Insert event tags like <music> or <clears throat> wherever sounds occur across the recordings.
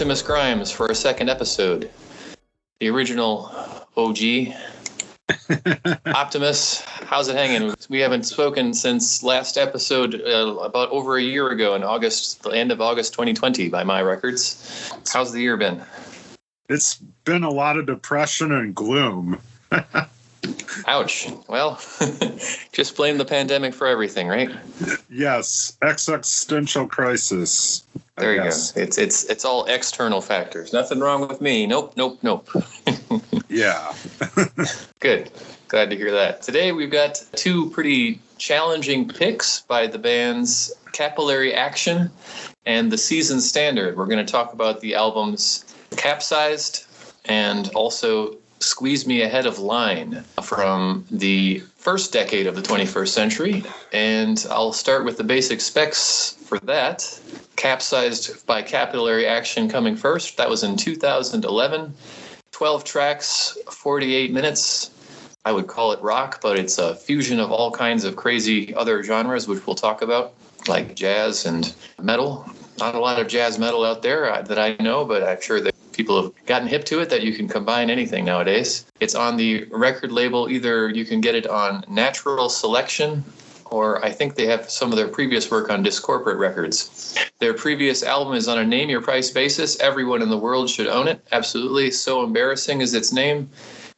Optimus Grimes for a second episode. The original OG. <laughs> Optimus, how's it hanging? We haven't spoken since last episode uh, about over a year ago in August, the end of August 2020 by my records. How's the year been? It's been a lot of depression and gloom. <laughs> Ouch. Well, <laughs> just blame the pandemic for everything, right? Yes, existential crisis. There you guess. go. It's it's it's all external factors. Nothing wrong with me. Nope, nope, nope. <laughs> Yeah. <laughs> Good. Glad to hear that. Today we've got two pretty challenging picks by the bands Capillary Action and The Season Standard. We're going to talk about the albums Capsized and also Squeeze Me Ahead of Line from the first decade of the 21st century. And I'll start with the basic specs for that. Capsized by Capillary Action coming first. That was in 2011. 12 tracks, 48 minutes. I would call it rock, but it's a fusion of all kinds of crazy other genres, which we'll talk about, like jazz and metal. Not a lot of jazz metal out there uh, that I know, but I'm sure people have gotten hip to it that you can combine anything nowadays. It's on the record label, either you can get it on Natural Selection, or I think they have some of their previous work on Discorporate Records. Their previous album is on a name your price basis. Everyone in the world should own it. Absolutely. So embarrassing is its name.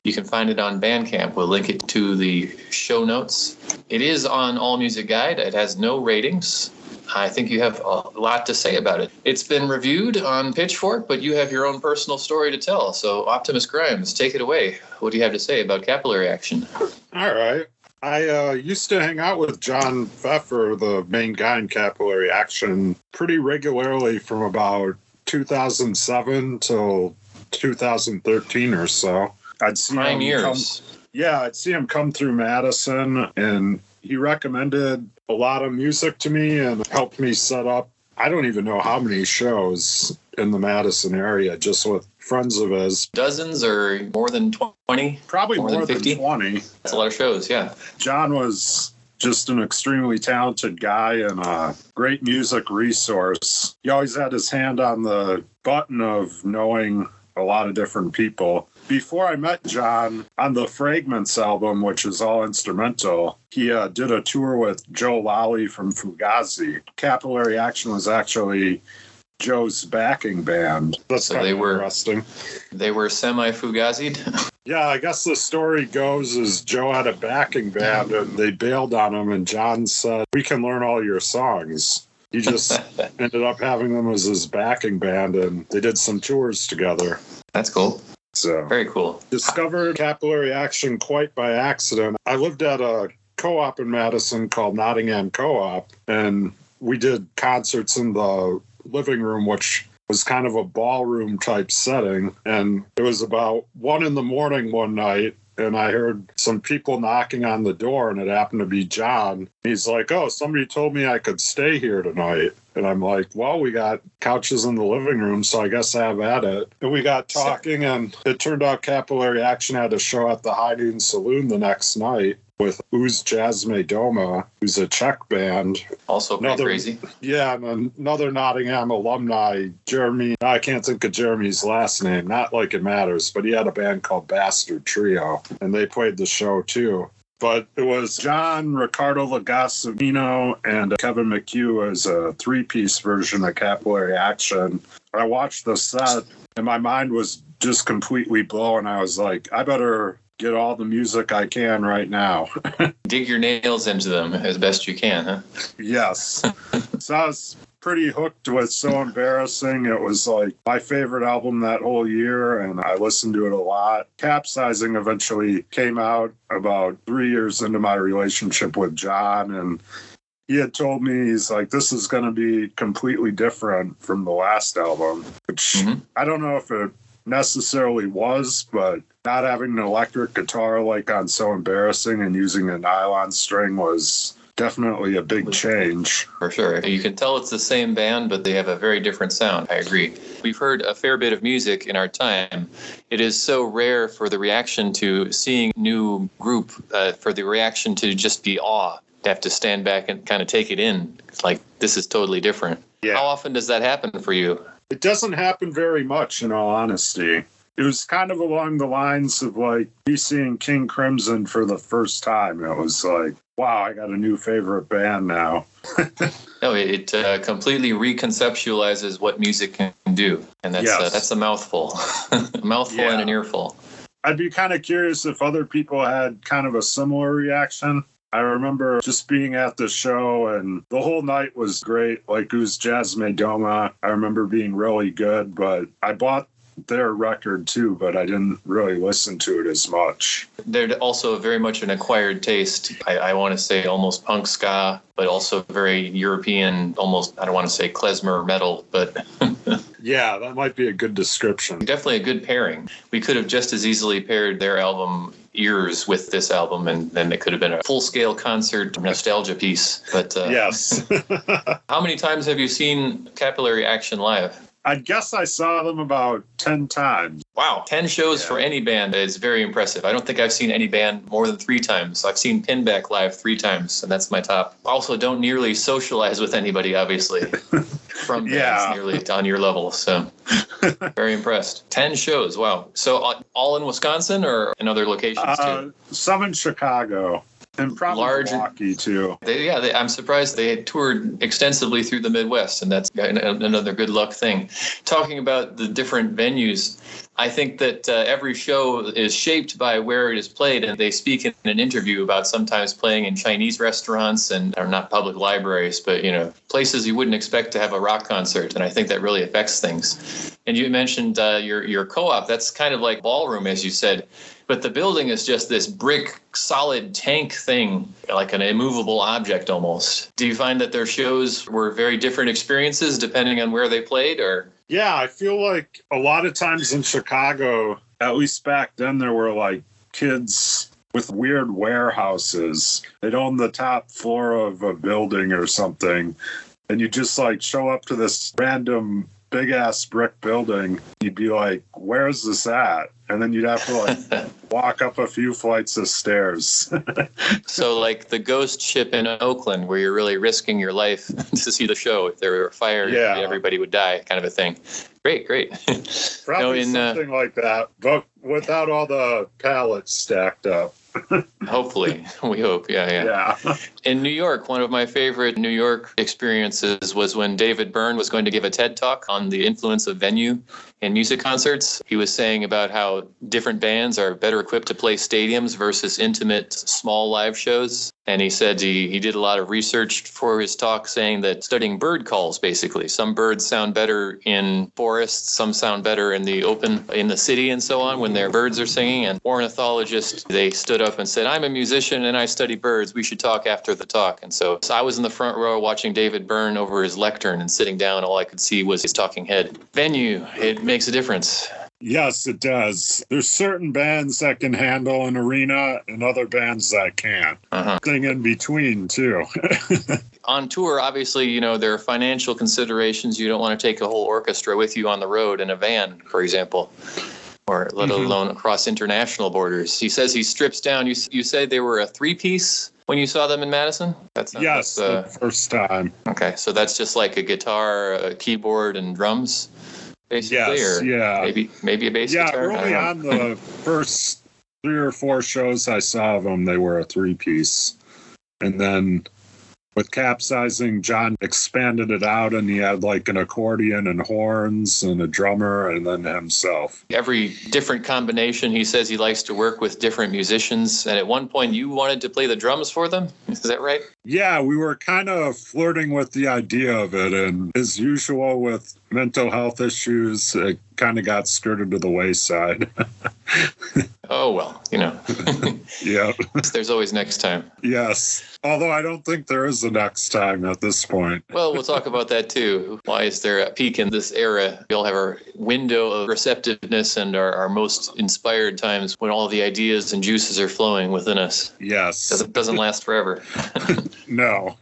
You can find it on Bandcamp. We'll link it to the show notes. It is on All Music Guide. It has no ratings. I think you have a lot to say about it. It's been reviewed on Pitchfork, but you have your own personal story to tell. So, Optimus Grimes, take it away. What do you have to say about capillary action? All right. I uh, used to hang out with John Pfeffer, the main guy in Capillary Action, pretty regularly from about 2007 till 2013 or so. I'd see Nine him years. Come, yeah, I'd see him come through Madison, and he recommended a lot of music to me and helped me set up. I don't even know how many shows in the Madison area, just with friends of his. Dozens or more than 20? Probably More more, than than, 50? 20. That's a lot of shows, yeah. John was just an extremely talented guy and a great music resource. He always had his hand on the button of knowing a lot of different people. Before I met John on the Fragments album, which is all instrumental, he uh, did a tour with Joe Lally from Fugazi. Capillary Action was actually Joe's backing band. That's So kind they of were- interesting. They were semi fugazied. <laughs> Yeah, I guess the story goes is Joe had a backing band and they bailed on him, and John said, We can learn all your songs. He just <laughs> ended up having them as his backing band, and they did some tours together. That's cool. So, Very cool. discovered capillary action quite by accident. I lived at a co op in Madison called Nottingham Co op, and we did concerts in the living room, which was kind of a ballroom type setting. And it was about one in the morning one night. And I heard some people knocking on the door, and it happened to be John. He's like, Oh, somebody told me I could stay here tonight. And I'm like, Well, we got couches in the living room, so I guess I have at it. And we got talking, and it turned out Capillary Action had a show at the High Noon Saloon the next night with Uz Jsme Doma, who's a Czech band. Also pretty Another- crazy. Yeah, and another Nottingham alumni, Jeremy. I can't think of Jeremy's last name. Not like it matters, but he had a band called Bastard Trio, and they played the show too. But it was John, Ricardo Lagomasino, and Kevin McHugh as a three-piece version of Capillary Action. I watched the set, and my mind was just completely blown. I was like, I better get all the music I can right now. <laughs> Dig your nails into them as best you can, huh? Yes. <laughs> so I was pretty hooked with So Embarrassing. It was like my favorite album that whole year, and I listened to it a lot. Capsizing eventually came out about three years into my relationship with John, and he had told me, he's like, this is going to be completely different from the last album, which Mhm. I don't know if it necessarily was, but not having an electric guitar like on So Embarrassing and using a nylon string was definitely a big change. For sure. You can tell it's the same band, but they have a very different sound. I agree. We've heard a fair bit of music in our time. It is so rare for the reaction to seeing new group, uh, for the reaction to just be awe. to have to stand back and kind of take it in. It's like, this is totally different. Yeah. How often does that happen for you? It doesn't happen very much, in all honesty. It was kind of along the lines of like me seeing King Crimson for the first time. It was like, wow, I got a new favorite band now. <laughs> No, it uh, completely reconceptualizes what music can do, and that's uh, that's a mouthful, a <laughs> mouthful and an earful. I'd be kind of curious if other people had kind of a similar reaction. I remember just being at the show and the whole night was great. Like it was Jsme Doma. I remember being really good, but I bought their record too, but I didn't really listen to it as much. They're also very much an acquired taste. I, I want to say almost punk ska, but also very European, almost I don't want to say klezmer metal, but <laughs> Yeah, that might be a good description. definitely a good pairing. We could have just as easily paired their album Ears with this album, and then it could have been a full scale concert nostalgia piece. But uh, Yes. <laughs> how many times have you seen Capillary Action live? I guess I saw them about 10 times. Wow, 10 shows Yeah. for any band is very impressive. I don't think I've seen any band more than three times. I've seen Pinback live three times, and that's my top. Also, don't nearly socialize with anybody, obviously, <laughs> from bands Yeah. nearly on your level. So, <laughs> very impressed. 10 shows, wow. So, uh, all in Wisconsin or in other locations Uh, too? some in Chicago and probably Large- Milwaukee too. They, yeah, they, I'm surprised they had toured extensively through the Midwest, and that's another good luck thing. Talking about the different venues, I think that uh, every show is shaped by where it is played, and they speak in an interview about sometimes playing in Chinese restaurants and or not public libraries, but you know places you wouldn't expect to have a rock concert, and I think that really affects things. And you mentioned uh, your your co-op. That's kind of like ballroom, as you said but the building is just this brick solid tank thing like an immovable object almost do you find that their shows were very different experiences depending on where they played or Yeah, I feel like a lot of times in Chicago, at least back then, there were like kids with weird warehouses. They'd own the top floor of a building or something. And you just like show up to this random big ass brick building. You'd be like, where's this at? And then you'd have to like <laughs> walk up a few flights of stairs. <laughs> so like the ghost ship in oakland where you're really risking your life <laughs> to see the show if there were a fire Yeah. everybody would die kind of a thing great great Probably in, uh, something like that, but without all the pallets stacked up. hopefully <laughs> we hope yeah yeah Yeah. In New York, one of my favorite New York experiences was when David Byrne was going to give a TED talk on the influence of venue in music concerts. He was saying about how different bands are better equipped to play stadiums versus intimate small live shows. And he said he, he did a lot of research for his talk saying that studying bird calls basically. Some birds sound better in forests, some sound better in the open in the city and so on when their birds are singing. And ornithologists, they stood up and said, I'm a musician and I study birds. We should talk after the talk. And so, so I was in the front row watching David Byrne over his lectern and sitting down. All I could see was his talking head. Venue, it makes a difference. Yes, it does. There's certain bands that can handle an arena and other bands that can't. Uh-huh. Thing in between, too. <laughs> on tour, obviously, you know, there are financial considerations. You don't want to take a whole orchestra with you on the road in a van, for example, or let Mhm. alone across international borders. He says he strips down. You you said they were a three piece when you saw them in Madison. That's yes, that's, uh, the first time. okay. So that's just like a guitar, a keyboard, and drums, basically, Yes, or yeah. maybe maybe a bass Yeah, guitar. Early on the first three or four shows I saw of them, they were a three piece. And then with capsizing, John expanded it out and he had like an accordion and horns and a drummer and then himself. every different combination. He says he likes to work with different musicians. And at one point, you wanted to play the drums for them. <laughs> Is that right? Yeah, we were kind of flirting with the idea of it. And as usual with mental health issues, it kind of got skirted to the wayside. <laughs> Oh well, you know. <laughs> Yeah. <laughs> There's always next time. Yes. Although I don't think there is a next time at this point. Well, we'll talk about that too. Why is there a peak in this era? We all have our window of receptiveness and our, our most inspired times when all the ideas and juices are flowing within us. Yes. Doesn't, doesn't last forever. no.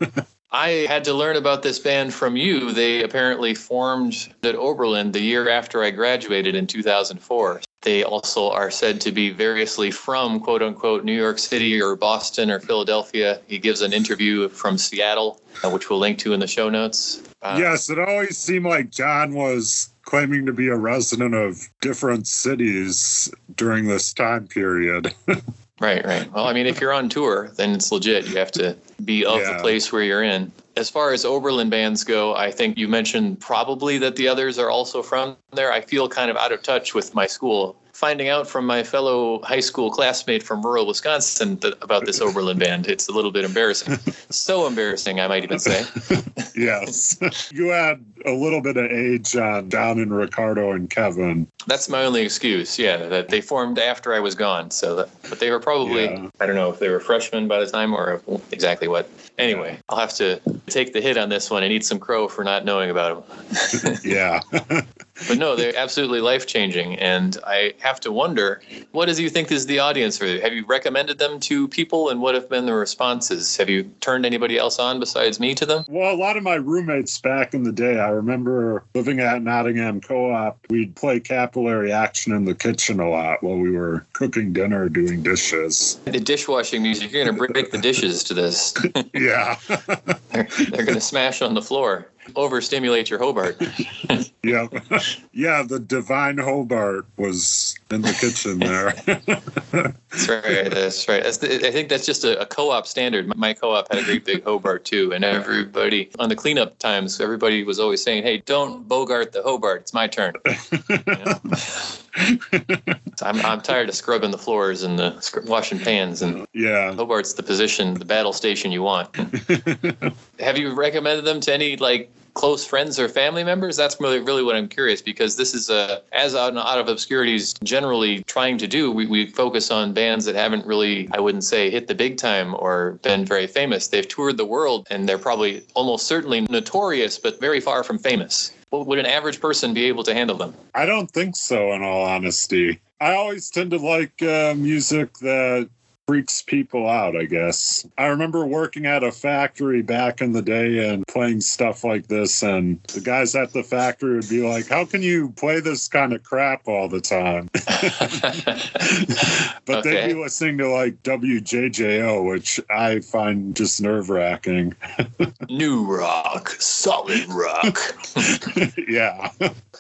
I had to learn about this band from you. They apparently formed at Oberlin the year after I graduated in 2004. They also are said to be variously from quote unquote New York City or Boston or Philadelphia. He gives an interview from Seattle, uh, which we'll link to in the show notes. Uh, yes, it always seemed like John was claiming to be a resident of different cities during this time period. <laughs> Right, right. Well, I mean, if you're on tour, then it's legit. You have to be of yeah. the place where you're in. As far as Oberlin bands go, I think you mentioned probably that the others are also from there. I feel kind of out of touch with my school finding out from my fellow high school classmate from rural Wisconsin th- about this Oberlin band. It's a little bit embarrassing. <laughs> so embarrassing, I might even say. <laughs> yes. <laughs> You had a little bit of age uh, on Don and Ricardo and Kevin. That's my only excuse. Yeah, that they formed after I was gone. So, that, but they were probably, yeah. I don't know if they were freshmen by the time or exactly what. Anyway, I'll have to take the hit on this one and eat some crow for not knowing about them. yeah. But no, they're absolutely life changing. And I have to wonder, what does you think is the audience for you? Have you recommended them to people and what have been the responses? Have you turned anybody else on besides me to them? Well, a lot of my roommates back in the day, I remember living at Nottingham Co op, we'd play capillary action in the kitchen a lot while we were cooking dinner, doing dishes. The dishwashing music, you're going to break the dishes to this. <laughs> yeah. <laughs> they're, they're going to smash on the floor overstimulate your Hobart. <laughs> yeah, yeah. The divine Hobart was in the kitchen there. that's right. That's right. That's the, I think that's just a, a, co-op standard. My co-op had a great big Hobart too, and everybody on the cleanup times, everybody was always saying, "Hey, don't bogart the Hobart. It's my turn." <laughs> so <laughs> I'm I'm tired of scrubbing the floors and the washing pans, and yeah, Hobart's the position, the battle station you want. <laughs> Have you recommended them to any like close friends or family members? That's really, really what I'm curious because this is a, as out, out of obscurities generally trying to do, we, we focus on bands that haven't really, I wouldn't say hit the big time or been very famous. They've toured the world and they're probably almost certainly notorious, but very far from famous. Would an average person be able to handle them? I don't think so, in all honesty. I always tend to like uh, music that freaks people out, I guess. I remember working at a factory back in the day and playing stuff like this, and the guys at the factory would be like, How can you play this kind of crap all the time? <laughs> but okay. they'd be listening to like WJJO, which I find just nerve wracking. <laughs> New rock, solid rock. <laughs> yeah.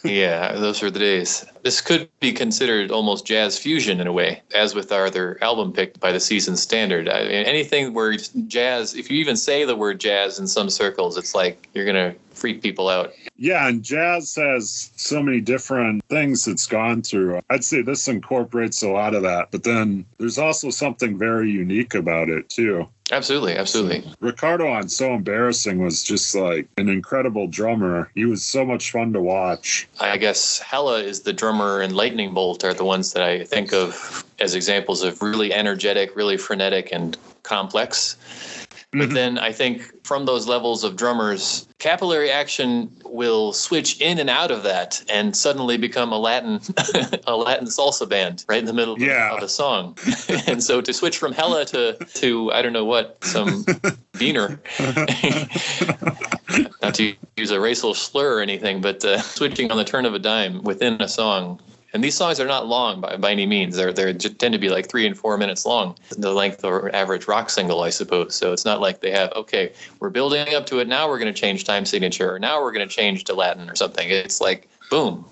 yeah, those were the days. This could be considered almost jazz fusion in a way, as with our other album picked by the season standard. I mean, anything where jazz, if you even say the word jazz in some circles, it's like you're going to freak people out. Yeah, and jazz has so many different things it's gone through. I'd say this incorporates a lot of that, but then there's also something very unique about it, too. Absolutely, absolutely. Ricardo on So Embarrassing was just like an incredible drummer. He was so much fun to watch. I guess Hella is the drummer and Lightning Bolt are the ones that I think of as examples of really energetic, really frenetic, and complex. But mm-hmm. then I think from those levels of drummers, capillary action will switch in and out of that and suddenly become a Latin <laughs> a Latin salsa band right in the middle yeah. of a song. <laughs> and so to switch from Hella to to I don't know what some <laughs> Wiener, not to use a racial slur or anything, but uh, switching on the turn of a dime within a song and these songs are not long by, by any means. They're they tend to be like three and four minutes long, the length of an average rock single, I suppose. So it's not like they have okay, we're building up to it. Now we're going to change time signature. Or now we're going to change to Latin or something. It's like boom,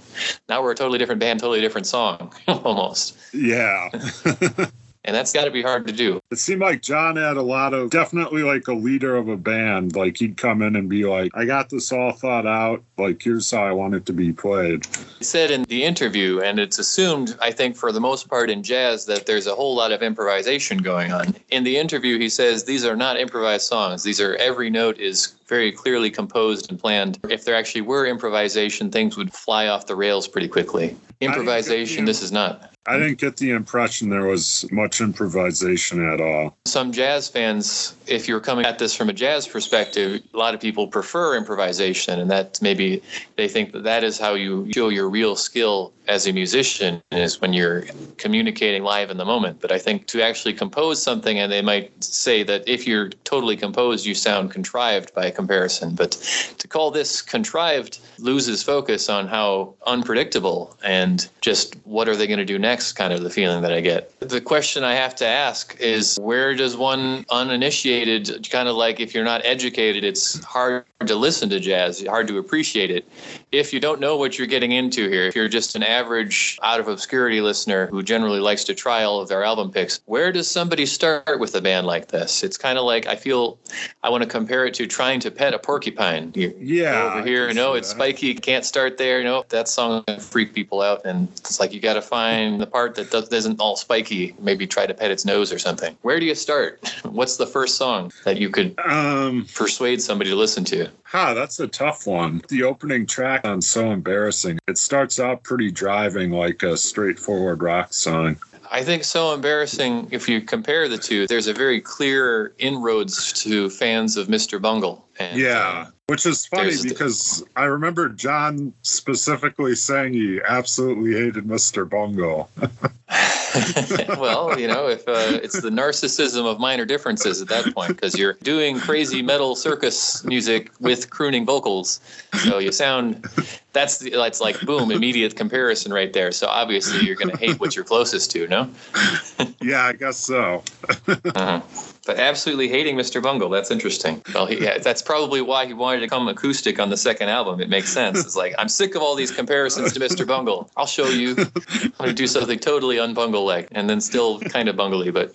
now we're a totally different band, totally different song, <laughs> almost. Yeah. <laughs> and that's got to be hard to do. It seemed like John had a lot of definitely like a leader of a band. Like he'd come in and be like, I got this all thought out. Like, here's how I want it to be played. He said in the interview, and it's assumed, I think, for the most part in jazz, that there's a whole lot of improvisation going on. In the interview, he says these are not improvised songs. These are every note is very clearly composed and planned. If there actually were improvisation, things would fly off the rails pretty quickly. Improvisation, this is not. I didn't get the impression there was much improvisation at all. Some jazz fans, if you're coming at this from a jazz perspective, a lot of people prefer improvisation, and that maybe they think that that is how you show your real skill as a musician is when you're communicating live in the moment. But I think to actually compose something, and they might say that if you're totally composed, you sound contrived by comparison. But to call this contrived loses focus on how unpredictable and just what are they going to do next kind of the feeling that I get. The question I have to ask is where does one uninitiated kind of like if you're not educated, it's hard to listen to jazz, hard to appreciate it. If you don't know what you're getting into here, if you're just an average out of obscurity listener who generally likes to try all of their album picks, where does somebody start with a band like this? It's kind of like I feel I want to compare it to trying to pet a porcupine. You Yeah. over here, no, it's spiky, can't start there. No, that song will freak people out, and it's like you got to find the part that does, isn't all spiky. Maybe try to pet its nose or something. Where do you start? <laughs> What's the first song that you could Um, persuade somebody to listen to? ha, that's a tough one. The opening track on So Embarrassing. It starts out pretty driving like a straightforward rock song. I think so embarrassing if you compare the two. There's a very clear inroads to fans of Mr. Bungle. And, Yeah. um, Which is funny There's the- because I remember John specifically saying he absolutely hated Mr. Bungle. <laughs> well, you know, if uh, it's the narcissism of minor differences at that point, because you're doing crazy metal circus music with crooning vocals, so you sound. That's the, that's like boom, immediate comparison right there. So obviously you're going to hate what you're closest to, no? <laughs> yeah, I guess so. <laughs> Uh-huh. But absolutely hating Mr. Bungle, that's interesting. Well, he, yeah, that's probably why he wanted to come acoustic on the second album. It makes sense. It's like, I'm sick of all these comparisons to Mr. Bungle. I'll show you. I'm going to do something totally unbungle like, and then still kind of bungly, but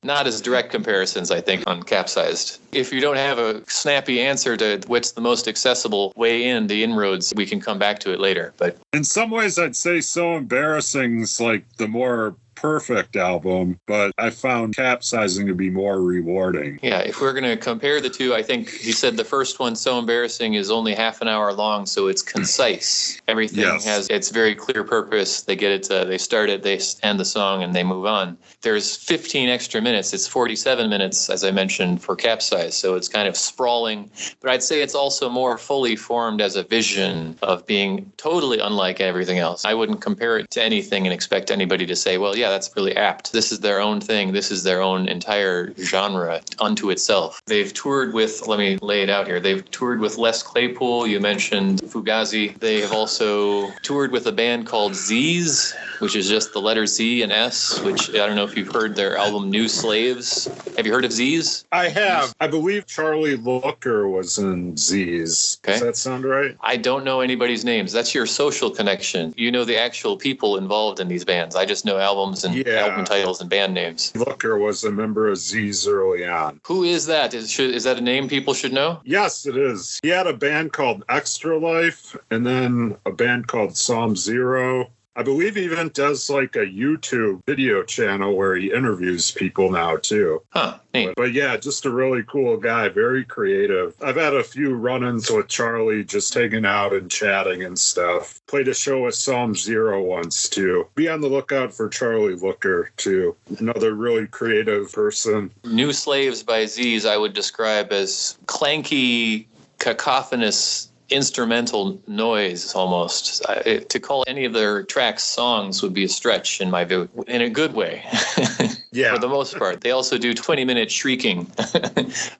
<laughs> not as direct comparisons, I think, on capsized. If you don't have a snappy answer to what's the most accessible way in, the inroads, we can come back to it later. But In some ways, I'd say So Embarrassing's like the more perfect album, but I found Capsizing to be more rewarding. Yeah, if we're going to compare the two, I think he said the first one, So Embarrassing, is only half an hour long, so it's concise. Everything Yes. has its very clear purpose. They get it, uh, they start it, they end the song, and they move on. There's 15 extra minutes. It's 47 minutes, as I mentioned, for Capsize, so it's kind of sprawling. But I'd say it's also more fully formed as a vision of being totally unlike everything else. I wouldn't compare it to anything and expect anybody to say, well, yeah, that's really apt. This is their own thing. This is their own entire genre unto itself. They've toured with, let me lay it out here. They've toured with Les Claypool. You mentioned Fugazi. They have also toured with a band called Z's, which is just the letter Z and S, which I don't know if you've heard their album New Slaves. Have you heard of Z's? I have. I believe Charlie Looker was in Z's. Okay. Does that sound right? I don't know anybody's names. That's your social connection. You know the actual people involved in these bands. I just know albums and Yeah. album titles and band names. Looker was a member of Z's early on. Who is that? Is, should, is that a name people should know? Yes, it is. He had a band called Extra Life and then a band called Psalm Zero. I believe he even does like a YouTube video channel where he interviews people now too. Huh, neat. But yeah, just a really cool guy, very creative. I've had a few run ins with Charlie just hanging out and chatting and stuff. Played a show with Psalm Zero once too. Be on the lookout for Charlie Looker too. Another really creative person. New Slaves by Z's, I would describe as clanky, cacophonous instrumental noise almost. I, to call any of their tracks songs would be a stretch in my view, in a good way. <laughs> Yeah. For the most part, they also do 20 minute shrieking. <laughs>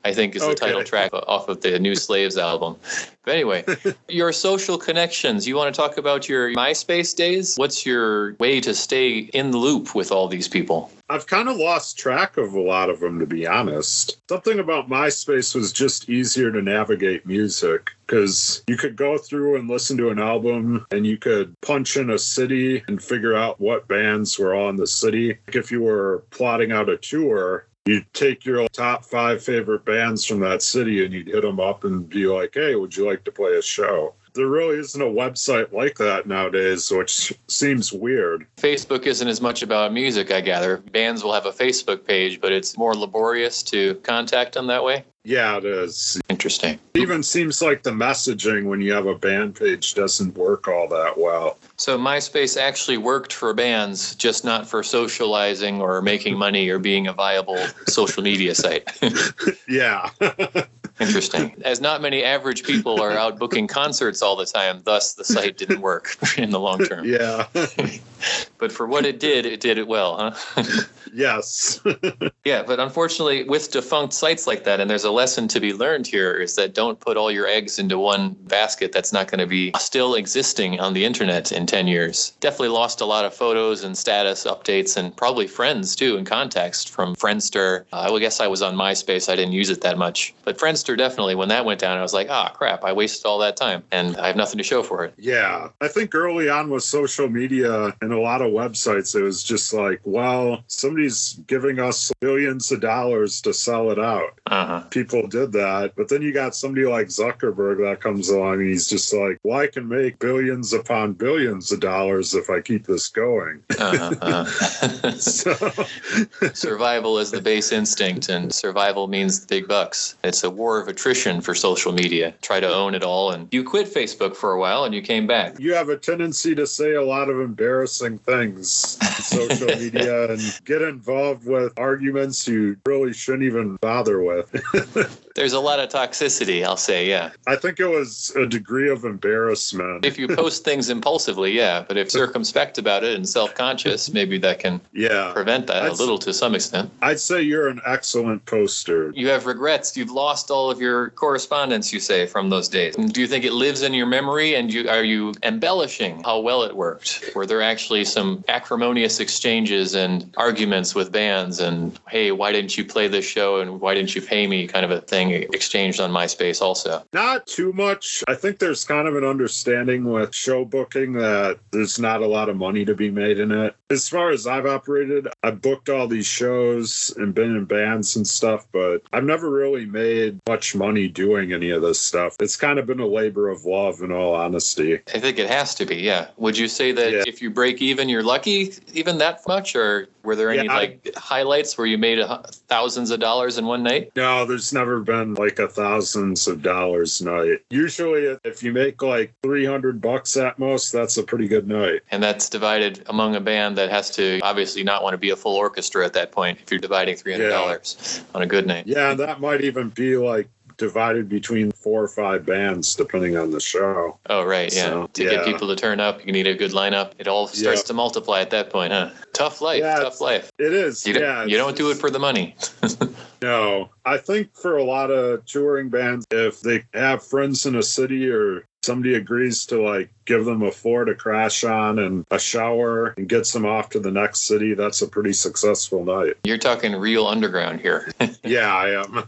I think is the Okay. title track off of the New Slaves album. But anyway, <laughs> your social connections. You want to talk about your MySpace days? What's your way to stay in the loop with all these people? I've kind of lost track of a lot of them, to be honest. Something about MySpace was just easier to navigate music because you could go through and listen to an album and you could punch in a city and figure out what bands were on the city. Like if you were plotting out a tour, you'd take your top five favorite bands from that city and you'd hit them up and be like, hey, would you like to play a show? There really isn't a website like that nowadays, which seems weird. Facebook isn't as much about music, I gather. Bands will have a Facebook page, but it's more laborious to contact them that way. Yeah, it is. Interesting. It even seems like the messaging when you have a band page doesn't work all that well. So MySpace actually worked for bands, just not for socializing or making money or being a viable social media site. <laughs> <laughs> yeah. <laughs> Interesting. <laughs> As not many average people are out booking concerts all the time, thus the site didn't work <laughs> in the long term. Yeah. <laughs> but for what it did, it did it well, huh? yes. yeah, but unfortunately, with defunct sites like that, and there's a lesson to be learned here, is that don't put all your eggs into one basket that's not going to be still existing on the internet in 10 years. Definitely lost a lot of photos and status updates and probably friends too and contacts from Friendster. Uh, I guess I was on MySpace. I didn't use it that much. But Friendster definitely, when that went down, I was like, ah, crap, I wasted all that time and I have nothing to show for it. Yeah. I think early on with social media and a lot of websites, it was just like, well, somebody's giving us billions of dollars to sell it out. Uh-huh. People did that. But then you got somebody like Zuckerberg that comes along and he's just like, well, I can make billions upon billions of dollars if I keep this going. Uh-huh. uh-huh. <laughs> so. <laughs> Survival is the base instinct, and survival means the big bucks. It's a war of attrition for social media. Try to own it all. And you quit Facebook for a while and you came back. You have a tendency to say a lot of embarrassing things on <laughs> social media and get involved with arguments you really shouldn't even bother with. <laughs> There's a lot of toxicity, I'll say, yeah. I think it was a degree of embarrassment. If you <laughs> post things impulsively, yeah, but if circumspect about it and self-conscious, maybe that can yeah prevent that I'd, a little to some extent. I'd say you're an excellent poster. You have regrets. You've lost all of your correspondence, you say, from those days. Do you think it lives in your memory and you are you embellishing how well it worked? Were there actually some acrimonious exchanges and arguments with bands and hey, why didn't you play this show and why didn't you pay me kind of a thing? Thing exchanged on MySpace also? Not too much. I think there's kind of an understanding with show booking that there's not a lot of money to be made in it. As far as I've operated, I've booked all these shows and been in bands and stuff, but I've never really made much money doing any of this stuff. It's kind of been a labor of love, in all honesty. I think it has to be, yeah. Would you say that yeah. if you break even, you're lucky even that much, or were there any yeah, like highlights where you made a, thousands of dollars in one night? No, there's never been like a thousands of dollars night. Usually, if you make like 300 bucks at most, that's a pretty good night. And that's divided among a band that has to obviously not want to be a full orchestra at that point if you're dividing $300 yeah. on a good night. Yeah, and that might even be like divided between four or five bands depending on the show. Oh right, yeah. So, to yeah. get people to turn up, you need a good lineup. It all starts yeah. to multiply at that point, huh? Tough life, yeah, tough life. It is. You yeah, don't, you don't do it for the money. <laughs> no, I think for a lot of touring bands, if they have friends in a city or somebody agrees to like give them a floor to crash on and a shower and gets them off to the next city, that's a pretty successful night. You're talking real underground here. <laughs> yeah, I am.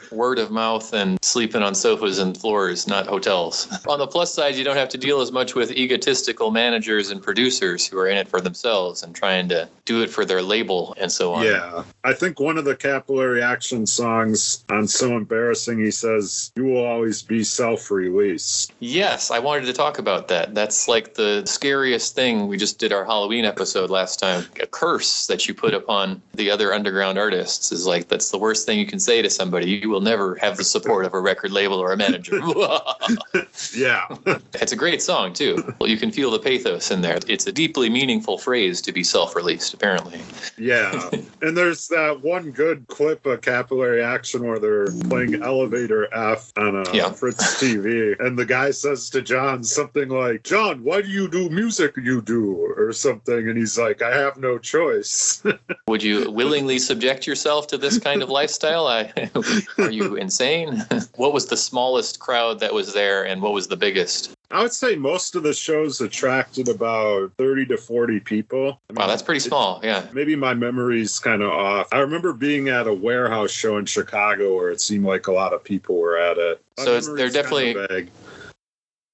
<laughs> Word of mouth and sleeping on sofas and floors, not hotels. on the plus side, you don't have to deal as much with egotistical managers and producers who are in it for themselves and trying to do it for their label and so on. Yeah. I think one of the capillary action songs on So Embarrassing, he says, You will always be self release. Yes, I wanted to talk about that. That's like the scariest thing. We just did our Halloween episode last time. A curse that you put upon the other underground artists is like that's the worst thing you can say to somebody. You will never have the support of a record label or a manager. <laughs> <laughs> yeah. It's a great song too. Well, you can feel the pathos in there. It's a deeply meaningful phrase to be self-released, apparently. Yeah. <laughs> and there's that one good clip of Capillary Action where they're playing Elevator F on a yeah. Fritz TV, and the guy says to John something like, John, why do you do music you do? Or something. And he's like, I have no choice. <laughs> Would you willingly subject yourself to this kind of lifestyle? I, <laughs> are you insane? <laughs> what was the smallest crowd that was there and what was the biggest? I would say most of the shows attracted about 30 to 40 people. I mean, wow, that's pretty small. Yeah. Maybe my memory's kind of off. I remember being at a warehouse show in Chicago where it seemed like a lot of people were at it. My so they're definitely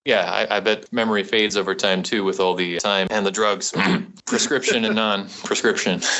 yeah, I, I, bet memory fades over time too with all the time and the drugs, <clears throat> prescription and non-prescription. <laughs>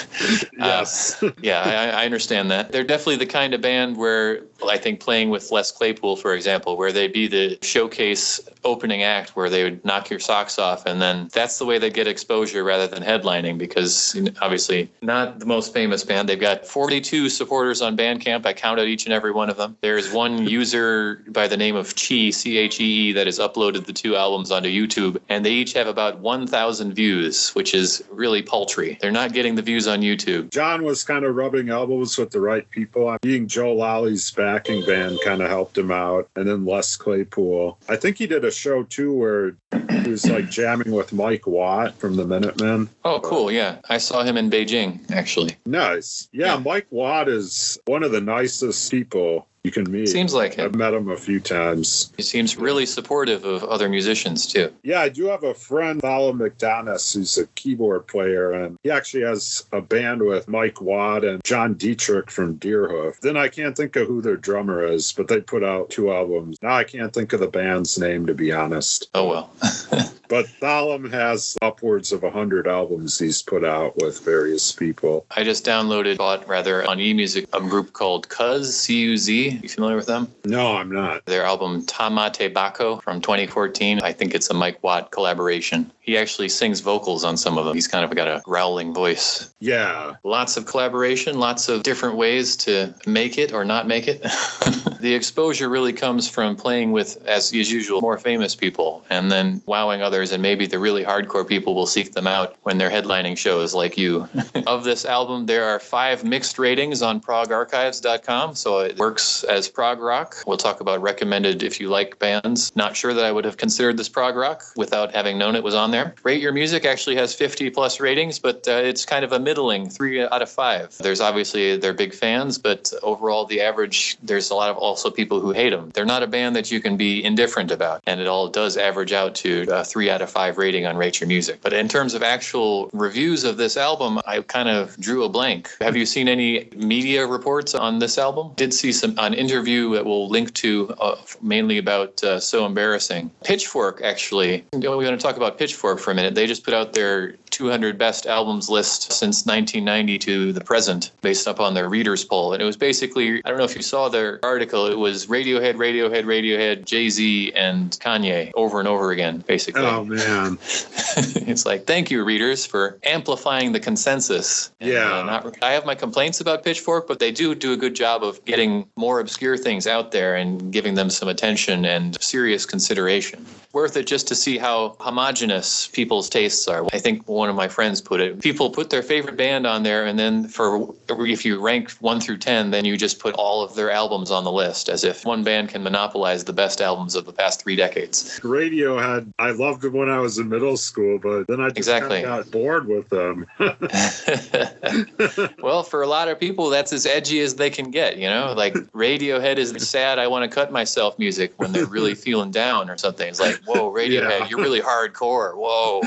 Yes. Uh, yeah, I, I, understand that. They're definitely the kind of band where I think playing with Les Claypool, for example, where they'd be the showcase opening act where they would knock your socks off. And then that's the way they get exposure rather than headlining because you know, obviously not the most famous band. They've got 42 supporters on Bandcamp. I counted each and every one of them. There's one <laughs> user by the name of Chi, C H E E, that has uploaded the two albums onto YouTube. And they each have about 1,000 views, which is really paltry. They're not getting the views on YouTube. John was kind of rubbing elbows with the right people. Being Joe Lally backing band kind of helped him out. And then Les Claypool. I think he did a show too where he was like jamming with Mike Watt from the Minutemen. Oh, cool. Yeah. I saw him in Beijing, actually. Nice. Yeah, Yeah. Mike Watt is one of the nicest people you can meet. Seems like I've met him a few times. He seems really supportive of other musicians, too. Yeah, I do have a friend, Thollem McDonas, who's a keyboard player, and he actually has a band with Mike Watt and John Dieterich from Deerhoof. Then I can't think of who their drummer is, but they put out two albums. Now I can't think of the band's name, to be honest. Oh, well. <laughs> But Thollem has upwards of 100 albums he's put out with various people. I just downloaded, bought rather, on eMusic, a group called Cuz, C U Z. You familiar with them? No, I'm not. Their album Tamate Bako from 2014. I think it's a Mike Watt collaboration. He actually sings vocals on some of them. He's kind of got a growling voice. Yeah. Lots of collaboration, lots of different ways to make it or not make it. <laughs> the exposure really comes from playing with, as is usual, more famous people and then wowing others. And maybe the really hardcore people will seek them out when they're headlining shows like you. <laughs> of this album, there are five mixed ratings on progarchives.com. So it works as prog rock. We'll talk about recommended if you like bands. Not sure that I would have considered this prog rock without having known it was on there. Rate Your Music actually has 50 plus ratings, but uh, it's kind of a middling three out of five. There's obviously they're big fans, but overall the average there's a lot of also people who hate them. They're not a band that you can be indifferent about, and it all does average out to a three out of five rating on Rate Your Music. But in terms of actual reviews of this album, I kind of drew a blank. Have you seen any media reports on this album? Did see some an interview that we'll link to uh, mainly about uh, so embarrassing. Pitchfork actually. We're going to talk about Pitchfork for a minute. They just put out their 200 best albums list since 1990 to the present, based upon their readers poll. And it was basically I don't know if you saw their article. It was Radiohead, Radiohead, Radiohead, Jay Z, and Kanye over and over again, basically. Oh, man. <laughs> it's like thank you readers for amplifying the consensus And, Yeah. uh, not- i have my complaints about pitchfork but they do do a good job of getting more obscure things out there and giving them some attention and serious consideration worth it just to see how homogenous people's tastes are i think one of my friends put it people put their favorite band on there and then for if you rank 1 through 10 then you just put all of their albums on the list as if one band can monopolize the best albums of the past three decades Radiohead, I loved it when I was in middle school, but then I just Exactly. kinda got bored with them. <laughs> <laughs> well, for a lot of people, that's as edgy as they can get. You know, like Radiohead is sad. I want to cut myself music when they're really <laughs> feeling down or something. It's like, whoa, Radiohead, Yeah. you're really hardcore. Whoa.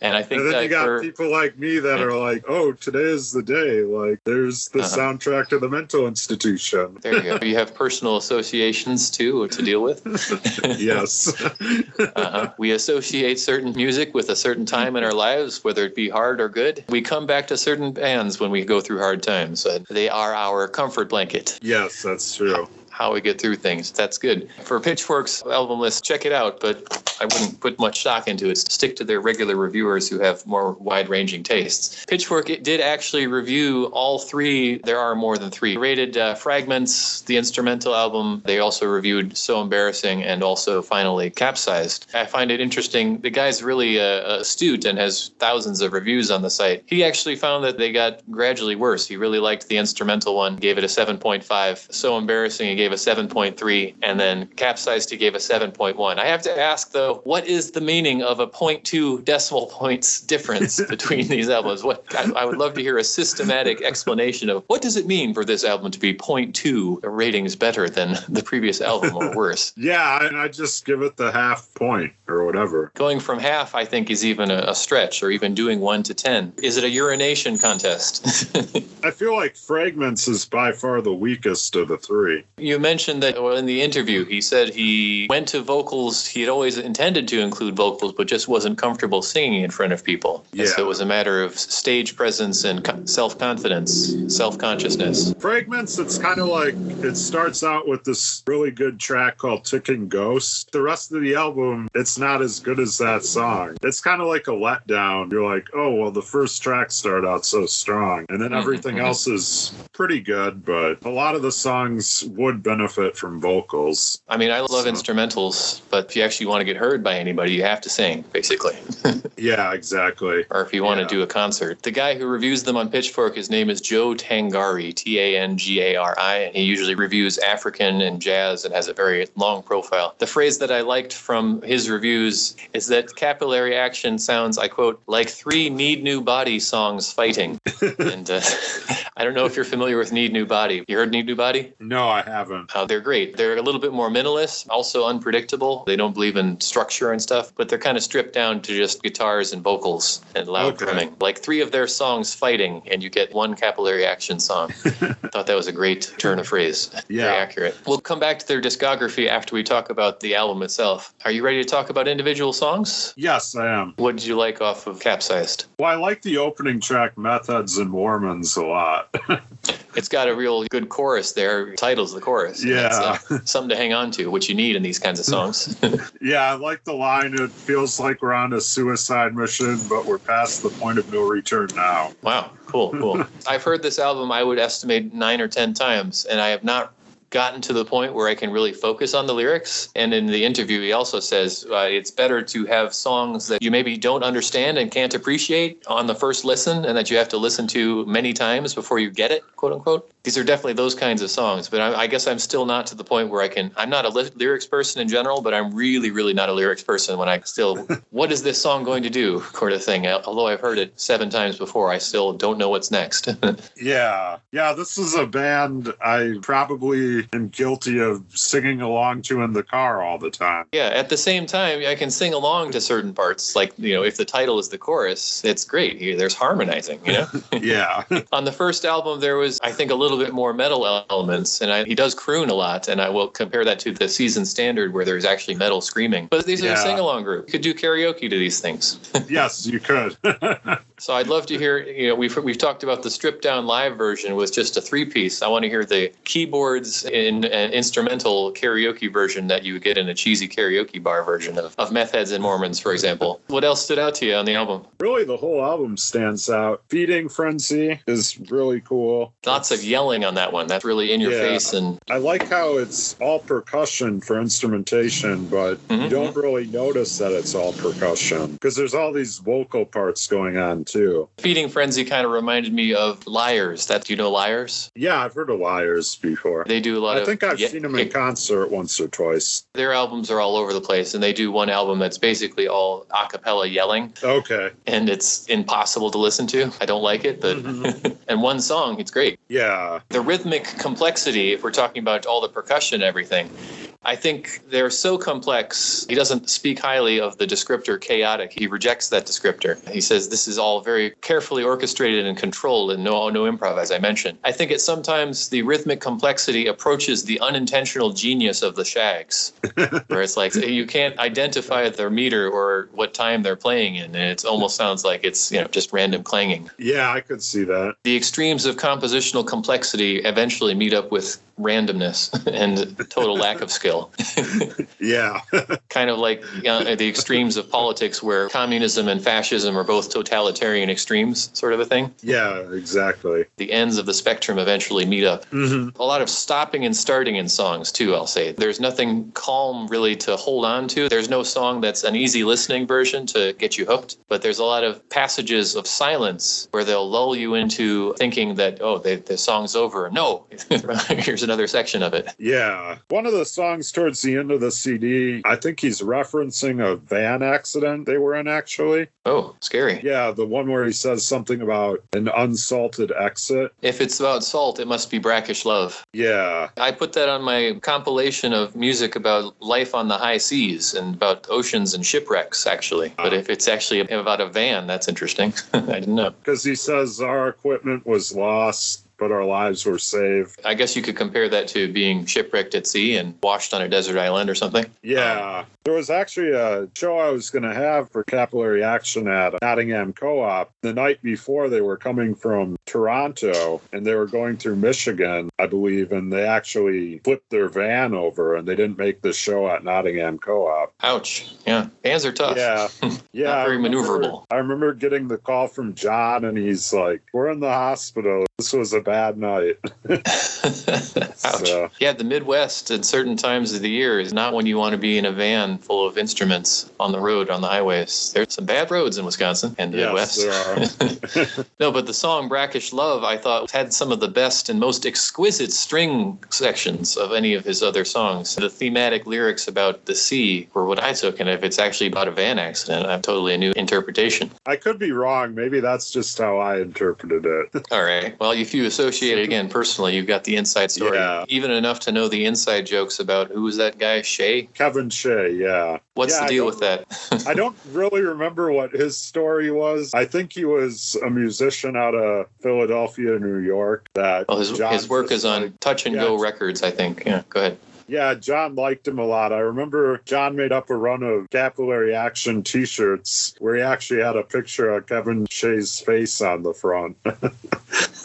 And I think and then that you got for, people like me that are like, "Oh, today is the day." Like, there's the Uh-huh. soundtrack to the mental institution. there you go. You have personal associations too to deal with. <laughs> yes. <laughs> uh-huh. We associate certain music with a certain time in our lives, whether it be hard or good. We come back to certain bands when we go through hard times. They are our comfort blanket. yes, that's true. How we get through things. That's good. For Pitchfork's album list, check it out, but I wouldn't put much stock into it. Stick to their regular reviewers who have more wide ranging tastes. Pitchfork it did actually review all three, there are more than three, rated uh, Fragments, the instrumental album. They also reviewed So Embarrassing and also finally Capsized. I find it interesting. The guy's really uh, astute and has thousands of reviews on the site. He actually found that they got gradually worse. He really liked the instrumental one, gave it a 7.5. So Embarrassing, gave a 7.3. And then Capsized, he gave a 7.1. I have to ask, though, what is the meaning of a 0.2 decimal points difference <laughs> between these albums? What I, I would love to hear a systematic explanation of what does it mean for this album to be 0.2 ratings better than the previous album or worse? <laughs> Yeah, and I just give it the half point or whatever. Going from half, I think, is even a, a stretch, or even doing one to 10. Is it a urination contest? <laughs> I feel like Fragments is by far the weakest of the three. you You mentioned that well, in the interview, he said he went to vocals. He had always intended to include vocals, but just wasn't comfortable singing in front of people. And So it was a matter of stage presence and self confidence, self consciousness. Fragments, it's kind of like it starts out with this really good track called Ticking Ghost. The rest of the album, it's not as good as that song. It's kind of like a letdown. You're like, oh, well, the first track started out so strong. And then Mhm, everything mhm. else is pretty good, but a lot of the songs would benefit from vocals. I mean, I love So- instrumentals, but if you actually want to get heard by anybody, you have to sing, basically. <laughs> Yeah, exactly. or if you want Yeah. to do a concert. The guy who reviews them on Pitchfork, his name is Joe Tangari, T A N G A R I, and he usually reviews African and jazz and has a very long profile. The phrase that I liked from his reviews is that capillary action sounds, I quote, like three Need New Body songs fighting. <laughs> and uh, <laughs> I don't know if you're familiar with Need New Body. You heard Need New Body? No, I haven't. Uh, they're great. They're a little bit more minimalist, also unpredictable. They don't believe in structure and stuff, but they're kind of stripped down to just guitars and vocals and loud Okay. drumming. Like three of their songs fighting, and you get one capillary action song. I <laughs> thought that was a great turn of phrase. Yeah. Very accurate. We'll come back to their discography after we talk about the album itself. Are you ready to talk about individual songs? Yes, I am. What did you like off of Capsized? Well, I like the opening track, Meth Heads and Mormons, a lot. <laughs> It's got a real good chorus there. Titles the chorus. And Yeah. uh, <laughs> something to hang on to, which you need in these kinds of songs. <laughs> Yeah, I like the line. It feels like we're on a suicide mission, but we're past the point of no return now. Wow, cool, cool. <laughs> I've heard this album, I would estimate nine or 10 times, and I have not gotten to the point where I can really focus on the lyrics. And in the interview, he also says uh, it's better to have songs that you maybe don't understand and can't appreciate on the first listen, and that you have to listen to many times before you get it, quote unquote. These are definitely those kinds of songs, but I, I guess I'm still not to the point where I can. I'm not a ly- lyrics person in general, but I'm really, really not a lyrics person when I still, <laughs> what is this song going to do, sort of thing. Although I've heard it seven times before, I still don't know what's next. <laughs> Yeah, yeah, this is a band I probably am guilty of singing along to in the car all the time. yeah, at the same time, I can sing along to certain parts. Like, you know, if the title is the chorus, it's great. There's harmonizing, you know? <laughs> <laughs> Yeah, On the first album, there was, I think, a little bit more metal elements, and I, he does croon a lot. And I will compare that to the season standard, where there's actually metal screaming. But these are a sing-along group. You could do karaoke to these things. <laughs> yes, you could. So I'd love to hear. You know, we've we've talked about the stripped-down live version with just a three-piece. I want to hear the keyboards in an instrumental karaoke version that you would get in a cheesy karaoke bar version of, of Meth Heads and Mormons, for example. What else stood out to you on the album? really, the whole album stands out. Feeding Frenzy is really cool. Lots of yelling on that one. That's really in your Yeah. face and I like how it's all percussion for instrumentation, but Mhm. you don't really notice that it's all percussion because there's all these vocal parts going on too. Feeding Frenzy kind of reminded me of Liars. That do you know Liars? Yeah, I've heard of Liars before. They do a lot I of. think I've ye- seen them in concert once or twice. Their albums are all over the place, and they do one album that's basically all a cappella yelling. Okay. and it's impossible to listen to. I don't like it, but mm-hmm. <laughs> and one song, it's great. Yeah. The rhythmic complexity, if we're talking about all the percussion and everything, I think they're so complex. He doesn't speak highly of the descriptor chaotic. He rejects that descriptor. He says this is all very carefully orchestrated and controlled and no no improv as I mentioned. I think it sometimes the rhythmic complexity approaches the unintentional genius of the Shaggs. <laughs> where it's like you can't identify their meter or what time they're playing in and it almost sounds like it's, you know, just random clanging. Yeah, I could see that. The extremes of compositional complexity eventually meet up with randomness <laughs> and total lack of skill. <laughs> Yeah. <laughs> kind of like uh, the extremes of politics where communism and fascism are both totalitarian extremes, sort of a thing. yeah, exactly. The ends of the spectrum eventually meet up. hmm A lot of stopping and starting in songs, too, I'll say. There's nothing calm really to hold on to. There's no song that's an easy listening version to get you hooked, but there's a lot of passages of silence where they'll lull you into thinking that, oh, they, the song's over. No, here's another section of it. Yeah. One of the songs towards the end of the CD, I think he's referencing a van accident they were in actually. Oh, scary. Yeah, the one where he says something about an unsalted exit. If it's about salt, it must be brackish love. Yeah. I put that on my compilation of music about life on the high seas and about oceans and shipwrecks, actually. But if it's actually about a van, that's interesting. <laughs> I didn't know. Because he says our equipment was lost but our lives were saved. I guess you could compare that to being shipwrecked at sea and washed on a desert island or something. Yeah. There was actually a show I was going to have for Capillary Action at Nottingham Co op. The night before, they were coming from Toronto and they were going through Michigan, I believe, and they actually flipped their van over and they didn't make the show at Nottingham Co op. Ouch. Yeah. Vans are tough. Yeah. <laughs> Yeah. Not I very remember- maneuverable. I remember getting the call from John and he's like, We're in the hospital. This was a bad night. <laughs> <laughs> Ouch. So- Yeah, the Midwest at certain times of the year is not when you want to be in a van full of instruments on the road, on the highways. There's some bad roads in Wisconsin and the Yes, Midwest. <laughs> no, but the song Brackish Love, I thought, had some of the best and most exquisite string sections of any of his other songs. The thematic lyrics about the sea were what I took, and if it's actually about a van accident, I'm totally a new interpretation. I could be wrong. Maybe that's just how I interpreted it. <laughs> All right. Well, if you associate it again personally, you've got the inside story. Yeah. Even enough to know the inside jokes about who was that guy, Shea? Kevin Shea, yeah. What's Yeah, the deal with that? <laughs> I don't really remember what his story was. I think he was a musician out of Philadelphia, New York. That well, his, his work is on Touch and Yeah, Go Records, I think. Yeah, go ahead. Yeah, John liked him a lot. I remember John made up a run of capillary action T-shirts where he actually had a picture of Kevin Shea's face on the front. <laughs>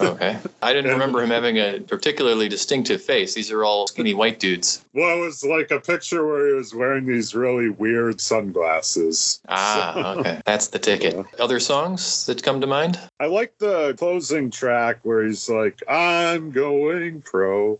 Okay. I didn't remember him having a particularly distinctive face. These are all skinny white dudes. well, it was like a picture where he was wearing these really weird sunglasses. Ah, <laughs> okay. That's the ticket. Other songs that come to mind? I like the closing track where he's like, "I'm going pro."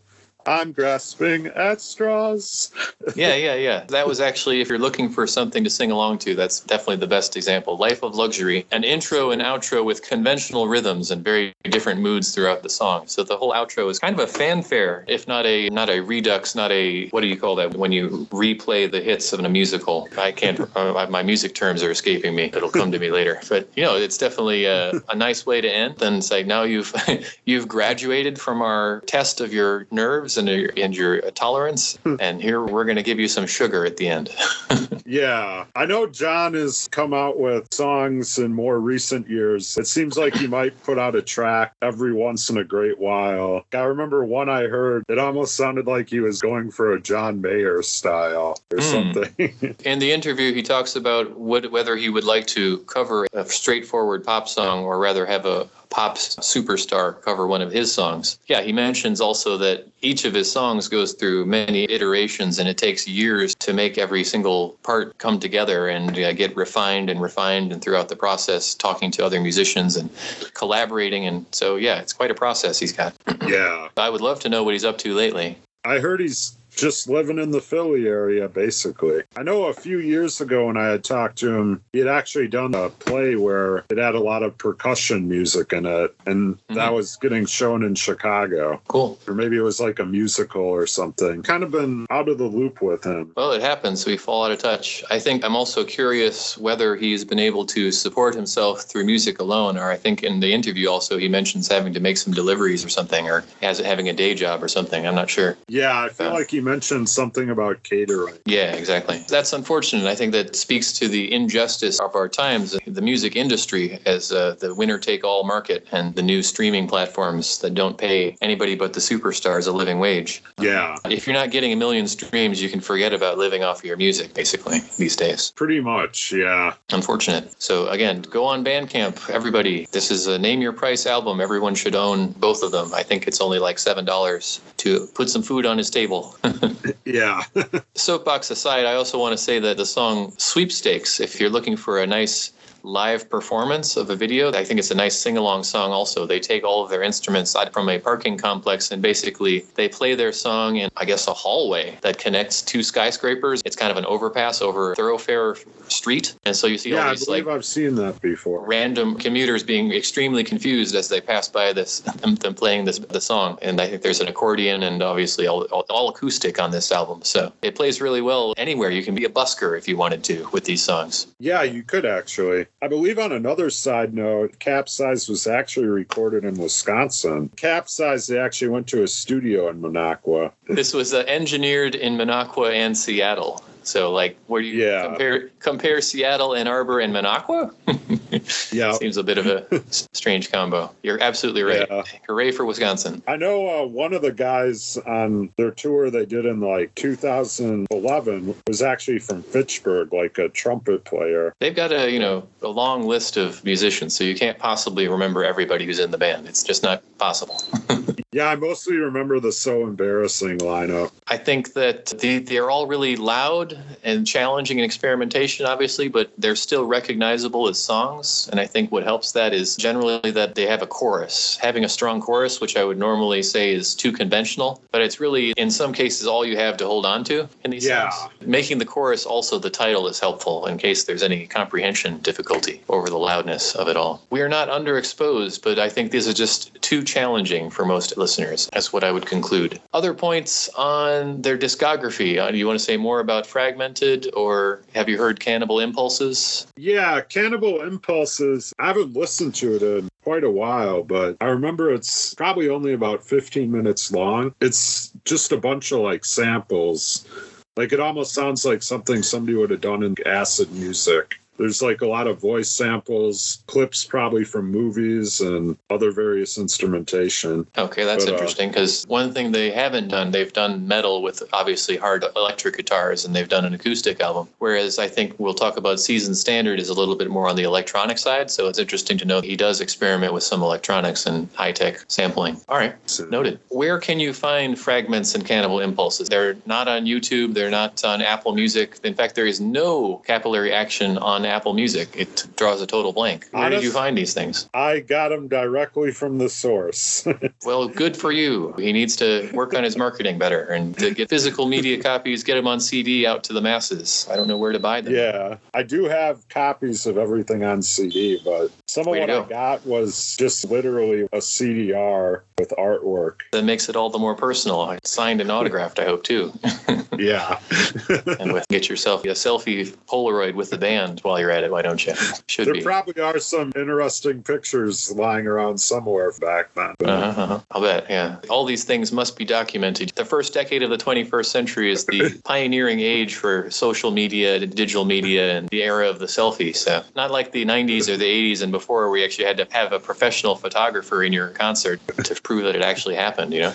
I'm grasping at straws. <laughs> Yeah, yeah, yeah. That was actually, if you're looking for something to sing along to, that's definitely the best example. Life of Luxury, an intro and outro with conventional rhythms and very different moods throughout the song. So the whole outro is kind of a fanfare, if not a not a redux, not a what do you call that when you replay the hits of a musical? I can't. <laughs> Uh, my music terms are escaping me. It'll come to me later. But you know, it's definitely a, a nice way to end. Then say now you've <laughs> you've graduated from our test of your nerves and your, and your tolerance, and here we're going to give you some sugar at the end. <laughs> Yeah, I know John has come out with songs in more recent years. It seems like he might put out a track every once in a great while. I remember one I heard, it almost sounded like he was going for a John Mayer style or Hmm. something. <laughs> In the interview, he talks about would, whether he would like to cover a straightforward pop song or rather have a pop superstar cover one of his songs. Yeah, he mentions also that each of his songs goes through many iterations and it takes years to make every single part come together and uh, get refined and refined and throughout the process talking to other musicians and collaborating and so yeah, it's quite a process he's got. yeah. I would love to know what he's up to lately. I heard he's just living in the Philly area, basically. I know a few years ago when I had talked to him, he had actually done a play where it had a lot of percussion music in it, and that Mhm. was getting shown in Chicago. Cool. Or maybe it was like a musical or something. Kind of been out of the loop with him. Well, it happens. We fall out of touch. I think I'm also curious whether he's been able to support himself through music alone, or I think in the interview also he mentions having to make some deliveries or something, or has having a day job or something. I'm not sure. Yeah, I feel Yeah. like he mentioned something about catering. Yeah, exactly. That's unfortunate. I think that speaks to the injustice of our times. The music industry as uh, the winner take all market and the new streaming platforms that don't pay anybody but the superstars a living wage. Yeah, If you're not getting a million streams, you can forget about living off of your music, basically, these days. pretty much. Yeah. Unfortunate. So again, go on Bandcamp, everybody. This is a name your price album. Everyone should own both of them. I think it's only like seven dollars to put some food on his table. <laughs> Yeah. <laughs> Soapbox aside, I also want to say that the song Sweepstakes, if you're looking for a nice live performance of a video, I think it's a nice sing along song also. They take all of their instruments out from a parking complex and basically they play their song in, I guess, a hallway that connects two skyscrapers. It's kind of an overpass over a thoroughfare street. And so you see yeah, all I these like believe I've seen that before. random commuters being extremely confused as they pass by this <laughs> them, them playing this the song and i think there's an accordion and obviously all, all, all acoustic on this album so it plays really well anywhere you can be a busker if you wanted to with these songs Yeah, you could actually. I believe on another side note, Capsize was actually recorded in Wisconsin. Capsize, they actually went to a studio in Minocqua. this was uh, engineered in minocqua and seattle so like where do you Yeah. compare compare seattle ann arbor and minocqua <laughs> Yeah. Seems a bit of a <laughs> strange combo. You're absolutely right. Yeah. Hooray for Wisconsin. I know uh, one of the guys on their tour they did in like 2011 was actually from Fitchburg, like a trumpet player. They've got a you know a long list of musicians, so you can't possibly remember everybody who's in the band. It's just not possible. <laughs> Yeah, I mostly remember the so embarrassing lineup. I think that they, they're all really loud and challenging and experimentation, obviously, but they're still recognizable as songs. And I think what helps that is generally that they have a chorus. Having a strong chorus, which I would normally say is too conventional, but it's really, in some cases, all you have to hold on to in these Yeah. songs. Making the chorus also the title is helpful in case there's any comprehension difficulty over the loudness of it all. We are not underexposed, but I think these are just too challenging for most listeners. That's what I would conclude. Other points on their discography. Uh, Do you want to say more about Fragmented or have you heard Cannibal Impulses? Yeah, Cannibal Impulses. I haven't listened to it in quite a while, but I remember it's probably only about 15 minutes long. It's just a bunch of like samples. Like it almost sounds like something somebody would have done in acid music. There's like a lot of voice samples, clips probably from movies and other various instrumentation. Okay, that's But, uh, interesting because one thing they haven't done, they've done metal with obviously hard electric guitars and they've done an acoustic album. Whereas I think we'll talk about Season Standard is a little bit more on the electronic side. So it's interesting to know he does experiment with some electronics and high tech sampling. All right, So- noted. Where can you find fragments and Cannibal Impulses? They're not on YouTube, they're not on Apple Music. In fact, there is no capillary action on Apple Music. It draws a total blank. Where did you find these things? I got them directly from the source. <laughs> Well, good for you. He needs to work on his marketing better and to get physical media copies, get them on CD out to the masses. I don't know where to buy them. Yeah, I do have copies of everything on CD, but some of Way what I got was just literally a CDR with artwork. That makes it all the more personal. Signed and autographed, I hope, too. <laughs> Yeah. <laughs> and with, get yourself a selfie Polaroid with the band while you're at it, why don't you? Should there be. probably are some interesting pictures lying around somewhere back then. Uh-huh, uh-huh. I'll bet, yeah. All these things must be documented. The first decade of the 21st century is the <laughs> pioneering age for social media, digital media, and the era of the selfie. So, not like the 90s or the 80s and before, where we actually had to have a professional photographer in your concert to prove that it actually happened, you know?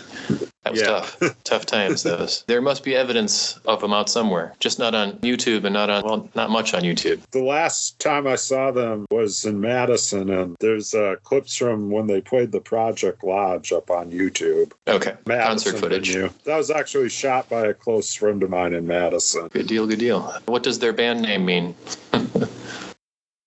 That was Yeah. tough. <laughs> tough times, those. There must be evidence of them out somewhere, just not on YouTube and not on, well, not much on YouTube. the last time I saw them was in Madison, and there's uh, clips from when they played the Project Lodge up on YouTube. Okay. Madison Concert footage. venue. That was actually shot by a close friend of mine in Madison. Good deal, good deal. What does their band name mean? <laughs>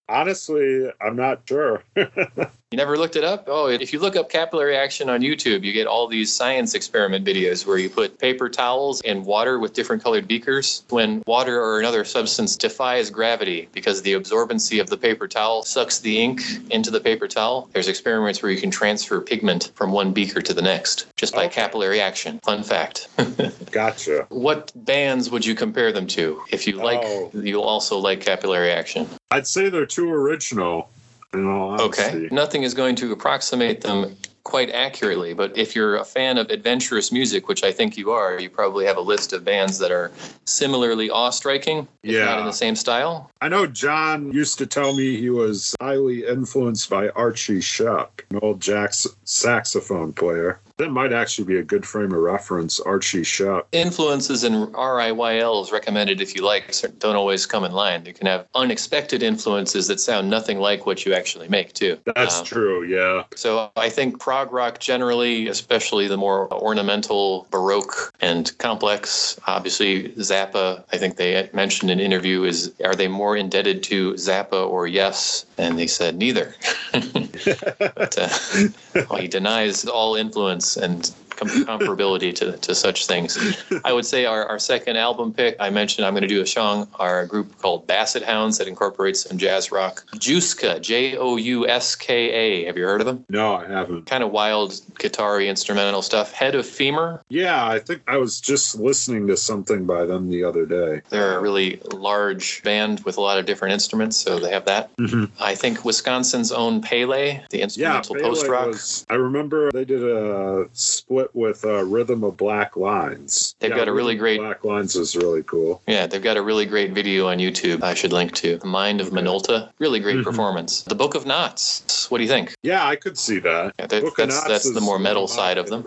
Honestly, I'm not sure. <laughs> You never looked it up? Oh, if you look up capillary action on YouTube, you get all these science experiment videos where you put paper towels and water with different colored beakers. When water or another substance defies gravity because the absorbency of the paper towel sucks the ink into the paper towel, there's experiments where you can transfer pigment from one beaker to the next just by Okay. capillary action. Fun fact. <laughs> gotcha. what bands would you compare them to? If you like, Oh. you'll also like capillary action. I'd say they're too original. In all honesty. Okay. Nothing is going to approximate them quite accurately, but if you're a fan of adventurous music, which I think you are, you probably have a list of bands that are similarly awe-striking, if not in the same style. I know John used to tell me he was highly influenced by Archie Shepp, an old jazz saxophone player. That might actually be a good frame of reference, Archie Shepp. Influences and RIYLs recommended if you like don't always come in line. You can have unexpected influences that sound nothing like what you actually make too. That's Um, true, yeah. So I think prog rock generally, especially the more ornamental, baroque, and complex. Obviously, Zappa. I think they mentioned in an interview is are they more indebted to Zappa or Yes? And they said neither. <laughs> but, uh, <laughs> well, he denies all influence and com- comparability to, to such things. I would say our, our second album pick, I mentioned I'm going to do a song, our group called Basset Hounds that incorporates some jazz rock. Jouska, J O U S K A. Have you heard of them? No, I haven't. Kind of wild guitar instrumental stuff. Head of Femur. Yeah, I think I was just listening to something by them the other day. They're a really large band with a lot of different instruments, so they have that. Mhm. I think Wisconsin's own Pele, the instrumental Pele post rock. I remember they did a split it with uh, Rhythm of Black Lines. They've got a really Rhythm great- Black Lines is really cool. Yeah, they've got a really great video on YouTube I should link to. The Mind of Minolta. Really great Mhm. performance. The Book of Knots. What do you think? Yeah, I could see that. Yeah, that- Book of that's Knots that's the more metal side of them.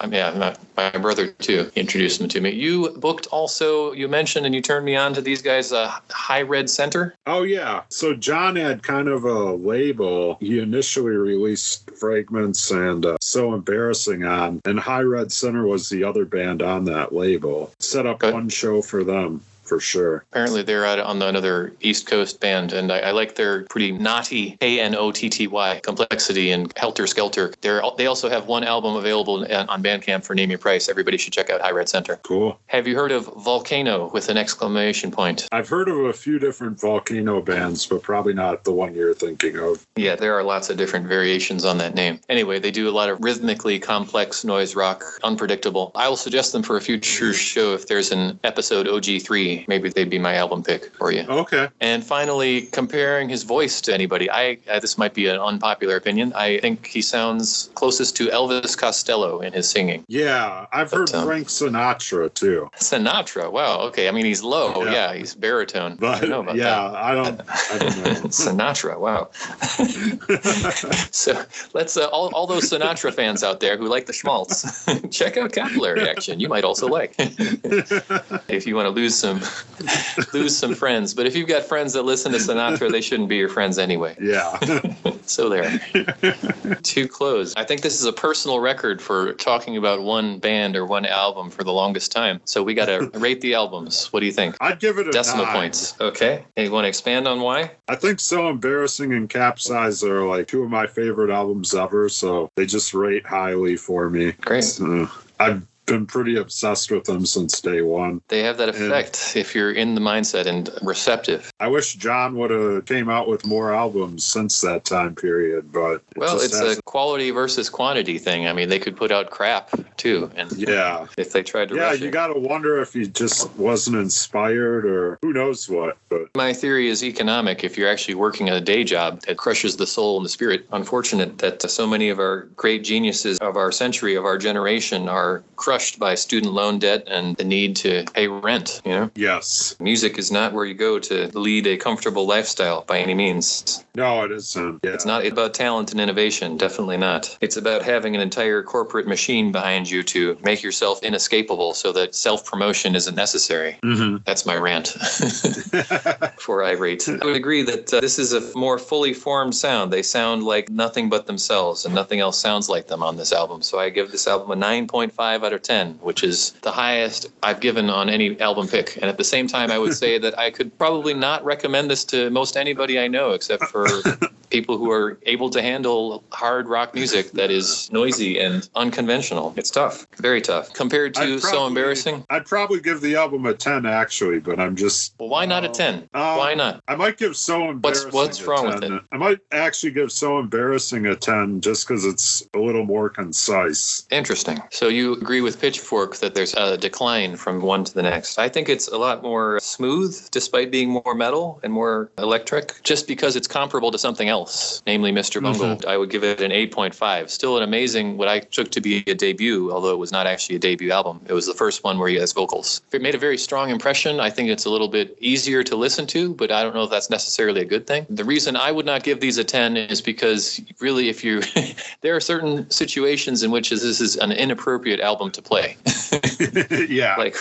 Um, yeah, my, my brother too introduced them to me. You booked also. You mentioned and you turned me on to these guys. Uh, High Red Center. Oh yeah. So John had kind of a label. He initially released Fragments and uh, So Embarrassing on, and High Red Center was the other band on that label. Set up Good. one show for them for sure. Apparently, they're out on the, another East Coast band, and I, I like their pretty naughty A N O T T Y complexity and helter skelter. They're they also have one album available on on Bandcamp for name your price. Everybody should check out High Red Center. Cool. Have you heard of Volcano with an exclamation point? I've heard of a few different volcano bands, but probably not the one you're thinking of. Yeah, there are lots of different variations on that name. Anyway, they do a lot of rhythmically complex noise rock, unpredictable. I will suggest them for a future show if there's an episode OG3. Maybe they'd be my album pick for you. Okay. And finally, comparing his voice to anybody, I uh, this might be an unpopular opinion. I think he sounds closest to Elvis Costello in his singing. Yeah, I've heard um, Frank Sinatra too. Sinatra, wow, okay. I mean, he's low, Yeah. yeah, he's baritone. I But don't know about yeah, I don't. I don't know. <laughs> Sinatra, wow. <laughs> so let's uh, all, all those Sinatra fans out there who like the schmaltz, <laughs> check out Capillary Action. You might also like if you want to lose some <laughs> lose some friends. But if you've got friends that listen to Sinatra, they shouldn't be your friends anyway. yeah. <laughs> So there. <laughs> to close, I think this is a personal record for talking about one band or one album for the longest time. So we got to rate the albums. What do you think? I'd give it a Decimal nine. points. Okay. Hey, you want to expand on why? I think So Embarrassing and Capsize are like two of my favorite albums ever, so they just rate highly for me. Great. Uh, I've been pretty obsessed with them since day one. They have that effect if you're in the mindset and receptive. I wish John would have came out with more albums since that time period, but it Well, it's hasn't. a quality versus quantity thing. I mean, they could put out crap too, and yeah. if they tried to Yeah, you got to wonder if he just wasn't inspired or who knows what. But My theory is economic. If you're actually working a day job that crushes the soul and the spirit, unfortunate that so many of our great geniuses of our century, of our generation, are crushed by student loan debt and the need to pay rent. You know, yes, music is not where you go to lead a comfortable lifestyle by any means. no, it isn't. Yeah. It's not about talent and innovation, definitely not. It's about having an entire corporate machine behind you to make yourself inescapable so that self promotion isn't necessary. Mhm. That's my rant. <laughs> <laughs> Before I rate, I would agree that uh, this is a more fully formed sound. They sound like nothing but themselves, and nothing else sounds like them on this album. So I give this album a 9.5 out of 10, which is the highest I've given on any album pick. And at the same time, I would say that I could probably not recommend this to most anybody I know, except for <laughs> people who are able to handle hard rock music that is noisy and unconventional. It's tough, very tough. Compared to I'd So Embarrassing, I'd probably give the album a 10 actually, but I'm just. well, why not a 10? Uh, Why not? I might give So Embarrassing. what's a wrong with 10. it? I might actually give So Embarrassing a 10 just because it's a little more concise. Interesting. So you agree with Pitchfork that there's a decline from one to the next. I think it's a lot more smooth despite being more metal and more electric just because it's comparable to something else, namely Mr. Mm-hmm. Bungle. I would give it an 8.5. Still an amazing what I took to be a debut, although it was not actually a debut album. It was the first one where he has vocals. It made a very strong impression. I think it's a little bit easier to listen to, but I don't know if that's necessarily a good thing. The reason I would not give these a 10 is because really if you <laughs> there are certain situations in which this is an inappropriate album to play. <laughs> yeah. <laughs> like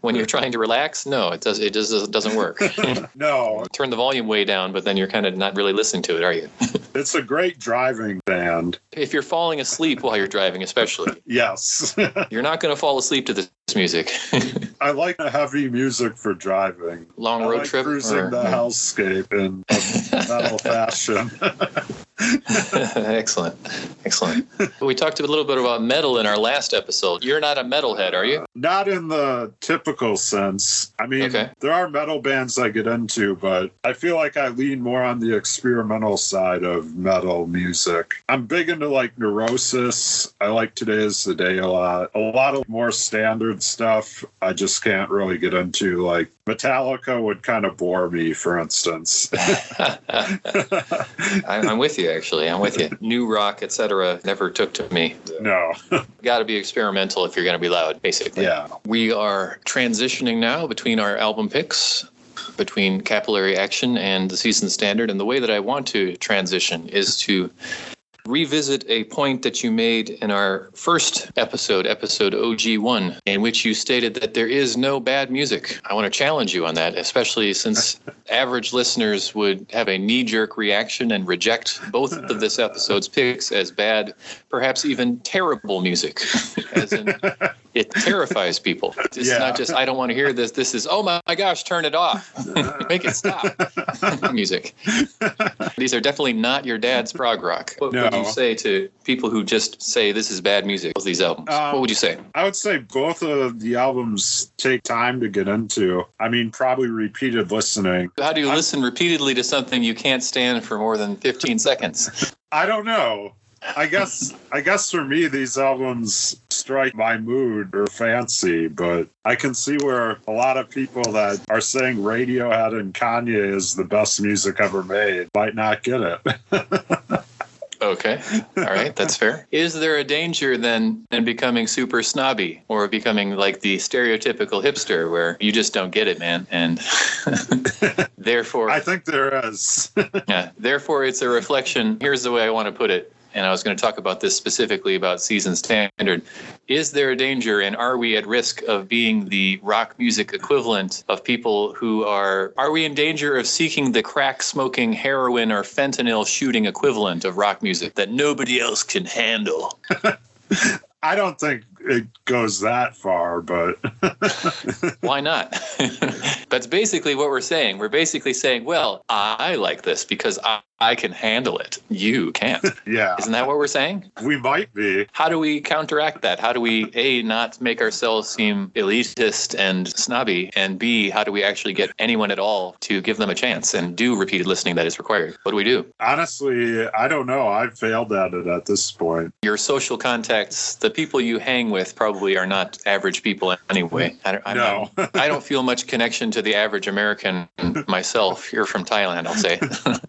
when you're trying to relax, no, it does it just doesn't work. <laughs> no, Turn the volume way down, but then you're kind of not really listening to it, are you? it's a great driving band. if you're falling asleep while you're driving, especially, Yes. you're not going to fall asleep to this music. I like heavy music for driving. Long road like trip. cruising or- the hellscape in a metal fashion. <laughs> Excellent. Excellent. We talked a little bit about metal in our last episode. You're not a metalhead, are you? Not in the typical sense. I mean, Okay. there are metal bands I get into, but I feel like I lean more on the experimental side of metal music. I'm big into like Neurosis. I like Today is the Day a lot. A lot of more standard stuff I just can't really get into, like Metallica would kind of bore me, for instance. <laughs> I'm, with you, actually. I'm with you. New rock, etc., never took to me. no. <laughs> Got to be experimental if you're going to be loud, basically. yeah. We are transitioning now between our album picks, between Capillary Action and the Season Standard. And the way that I want to transition is to revisit a point that you made in our first episode, episode OG1, in which you stated that there is no bad music. I want to challenge you on that, especially since <laughs> average listeners would have a knee jerk reaction and reject both of this episode's picks as bad, perhaps even terrible music. <laughs> As in, <laughs> it terrifies people. <laughs> It's Yeah. not just, I don't want to hear this. This is, oh my gosh, turn it off. <laughs> Make it stop. <laughs> music. These are definitely not your dad's prog rock. What would you say to people who just say this is bad music, both these albums? Um, what would you say? I would say both of the albums take time to get into. I mean, probably repeated listening. How do you I'm- listen repeatedly to something you can't stand for more than 15 seconds? I don't know. I guess I guess for me these albums strike my mood or fancy, but I can see where a lot of people that are saying Radiohead and Kanye is the best music ever made might not get it. <laughs> Okay. All right. That's fair. Is there a danger then in becoming super snobby or becoming like the stereotypical hipster where you just don't get it, man? And <laughs> therefore, I think there is. <laughs> Yeah. Therefore, it's a reflection. Here's the way I want to put it. And I was going to talk about this specifically about season standard. Is there a danger and are we at risk of being the rock music equivalent of people who are, are we in danger of seeking the crack smoking heroin or fentanyl shooting equivalent of rock music that nobody else can handle? <laughs> I don't think it goes that far, but <laughs> Why not? <laughs> That's basically what we're saying. We're basically saying, well, I like this because I, I can handle it. You can't. <laughs> yeah, Isn't that what we're saying? we might be. How do we counteract that? How do we a not make ourselves seem elitist and snobby, and b how do we actually get anyone at all to give them a chance and do repeated listening that is required? What do we do? Honestly, I don't know. I've failed at it at this point. Your social contacts, the people you hang with, probably are not average people anyway. I don't, No. not- I don't feel much connection to the average American myself. You're from Thailand, I'll say.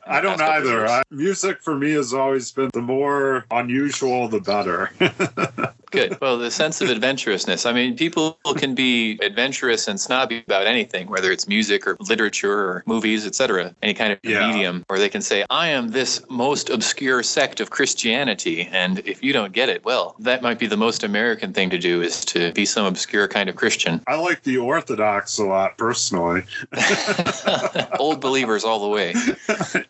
<laughs> I don't either. I, music for me has always been the more unusual, the better. <laughs> Good. Well, the sense of adventurousness. I mean, people can be adventurous and snobby about anything, whether it's music or literature or movies, etc., any kind of Yeah. medium, or they can say, I am this most obscure sect of Christianity. And if you don't get it, well, that might be the most American thing to do is to be some obscure kind of Christian. I like the Orthodox a lot personally. <laughs> Old believers all the way. <laughs>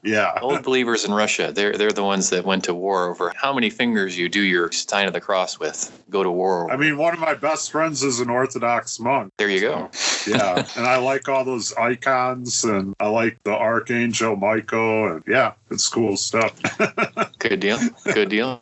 Yeah. Old believers in Russia, they're, they're the ones that went to war over how many fingers you do your sign of the cross with. Go to war. I mean, one of my best friends is an Orthodox monk. there you go. Yeah. and I like all those icons and I like the Archangel Michael. And yeah, it's cool stuff. <laughs> Good deal. Good deal.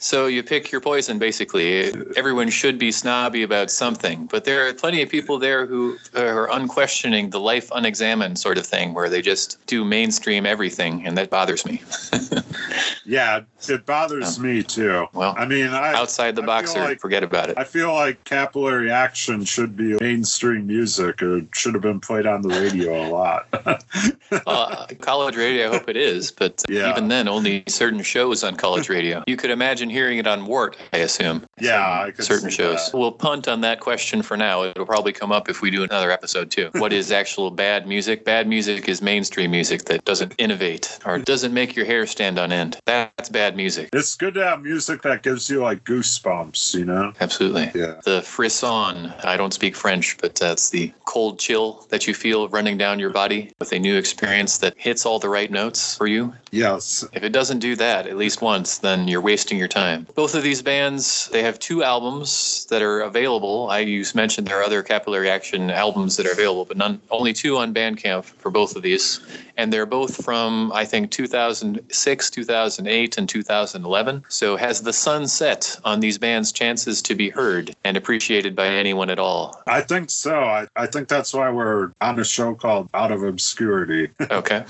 so you pick your poison, basically. Everyone should be snobby about something, but there are plenty of people there who are unquestioning the life unexamined sort of thing, where they just do mainstream everything, and that bothers me. <laughs> yeah, it bothers me too. Well, I mean, I, Outside the I boxer, like- forget about it. I feel like capillary action should be mainstream music or should have been played on the radio a lot. <laughs> uh, college radio, I hope it is, but Yeah. even then, only certain shows on college <laughs> radio. You could imagine hearing it on WORT, I assume. Yeah, Certain- I could certain see shows. that. We'll punt on that question for now. It'll probably come up if we do another episode too. <laughs> what is actual bad music? Bad music is mainstream music that doesn't innovate or doesn't make your hair stand on end. That's bad music. it's good to have music that gives you like goosebumps, you know? Absolutely. Yeah. The frisson, I don't speak French, but that's the cold chill that you feel running down your body with a new experience that hits all the right notes for you. Yes. If it doesn't do that at least once, then you're wasting your time. Both of these bands, they have two albums that are available. I you mentioned there are other Capillary Action albums that are available, but none, only two on Bandcamp for both of these. And they're both from, I think, 2006, 2008, and 2011. So has the sun set on these bands' chances to be heard and appreciated by anyone at all? I think so. I, I think that's why we're on a show called Out of Obscurity. <laughs> Okay.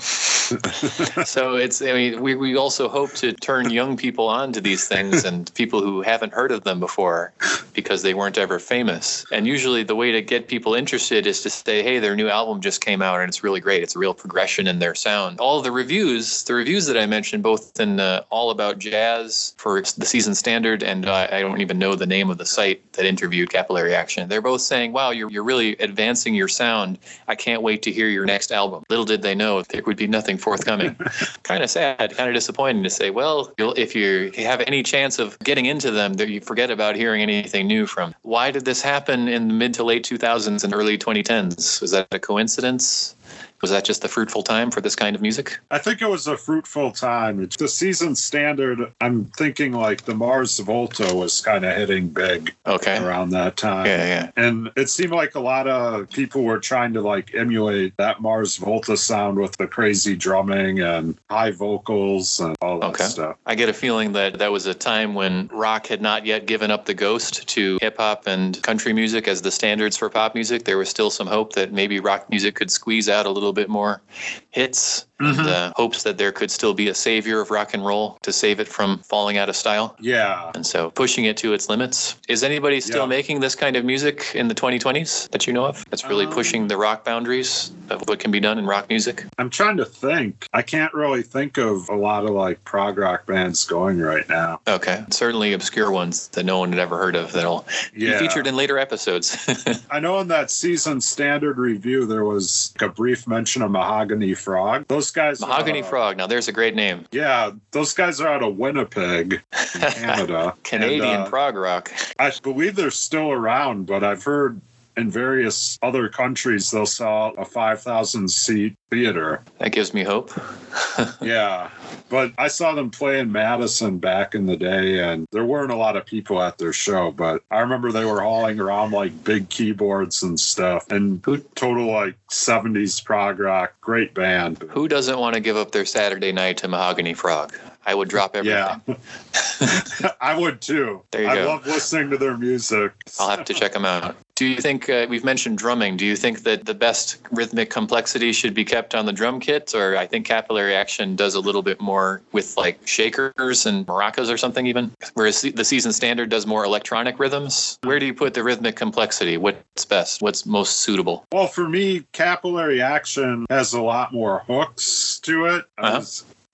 <laughs> <laughs> so it's I mean we, we also hope to turn young people on to these things and people who haven't heard of them before because they weren't ever famous. And usually the way to get people interested is to say, hey, their new album just came out and it's really great. It's a real progression in their sound. All the reviews, the reviews that I mentioned, both in uh, All About Jazz for the season standard and uh, I don't even know the name of the site that interviewed Capillary Action. They're both saying, wow, you're, you're really advancing your sound. I can't wait to hear your next album. Little did they know there would be nothing forthcoming. <laughs> kind of sad, kind of disappointing to say, well, if you have any chance of getting into them, that you forget about hearing anything new from. Why did this happen in the mid to late 2000s and early 2010s? Was that a coincidence? Was that just a fruitful time for this kind of music? I think it was a fruitful time. It's the season standard. I'm thinking like the Mars Volta was kind of hitting big okay. around that time. Yeah, yeah. And it seemed like a lot of people were trying to like emulate that Mars Volta sound with the crazy drumming and high vocals and all that okay. stuff. I get a feeling that that was a time when rock had not yet given up the ghost to hip hop and country music as the standards for pop music. There was still some hope that maybe rock music could squeeze out a little bit more hits mm-hmm. and uh, hopes that there could still be a savior of rock and roll to save it from falling out of style. Yeah. And so pushing it to its limits. Is anybody still yeah. making this kind of music in the 2020s that you know of? That's really um, pushing the rock boundaries of what can be done in rock music? I'm trying to think. I can't really think of a lot of like prog rock bands going right now. Okay. Certainly obscure ones that no one had ever heard of that'll yeah. be featured in later episodes. <laughs> I know in that season standard review there was like a brief mention of Mahogany Frog. Those guys Mahogany Frog. Now there's a great name. Yeah, those guys are out of Winnipeg, <laughs> Canada. Canadian and, uh, prog rock. I believe they're still around, but I've heard in various other countries they'll sell a 5,000 seat theater. That gives me hope. <laughs> yeah. But I saw them play in Madison back in the day, and there weren't a lot of people at their show. But I remember they were hauling around like big keyboards and stuff, and total like 70s prog rock. Great band. Who doesn't want to give up their Saturday night to Mahogany Frog? I would drop everything. Yeah, <laughs> <laughs> I would too. There you I go. love listening to their music. I'll have to check them out. Do you think uh, we've mentioned drumming? Do you think that the best rhythmic complexity should be kept on the drum kit, or I think Capillary Action does a little bit more with like shakers and maracas or something even, whereas the season standard does more electronic rhythms? Where do you put the rhythmic complexity? What's best? What's most suitable? Well, for me, Capillary Action has a lot more hooks to it. Uh-huh.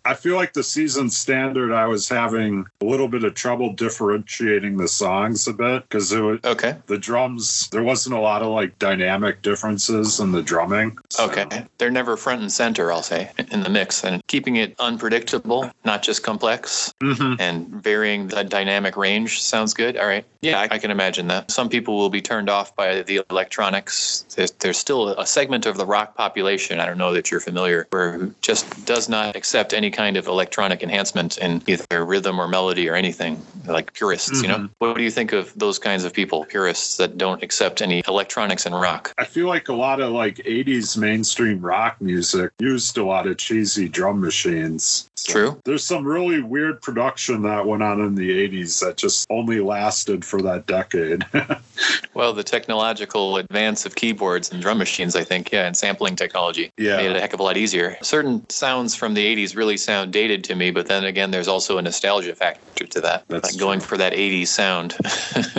I feel like the season standard, I was having a little bit of trouble differentiating the songs a bit because it was okay. The drums, there wasn't a lot of like dynamic differences in the drumming. So. Okay, they're never front and center, I'll say, in the mix, and keeping it unpredictable, not just complex, mm-hmm. and varying the dynamic range sounds good. All right, yeah, I, I, can imagine that. Some people will be turned off by the electronics. There's, there's still a segment of the rock population. I don't know that you're familiar, where just does not accept any kind of electronic enhancement in either rhythm or melody or anything, like purists, mm-hmm. you know? Mm-hmm. What do you think of those kinds of people, purists that don't accept any electronics in rock? I feel like a lot of like 80s mainstream rock music used a lot of cheesy drum machines. So True. There's some really weird production that went on in the 80s that just only lasted for that decade. <laughs> well, the technological advance of keyboards and drum machines, I think, yeah, and sampling technology yeah. made it a heck of a lot easier. Certain sounds from the 80s really sound dated to me, but then again, there's also a nostalgia factor to that. That's like going for that 80s sound <laughs>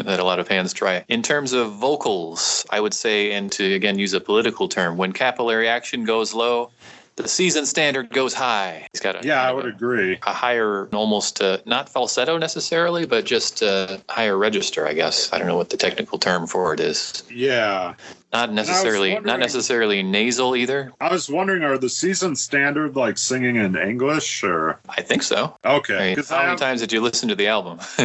that a lot of fans try. In terms of vocals, I would say, and to again use a political term, when capillary action goes low, the season standard goes high. He's got a yeah, I would a, agree. A higher, almost uh, not falsetto necessarily, but just a higher register, I guess. I don't know what the technical term for it is. Yeah, not necessarily not necessarily nasal either. I was wondering, are the season standard like singing in English or? I think so. Okay. How many have, times did you listen to the album? <laughs>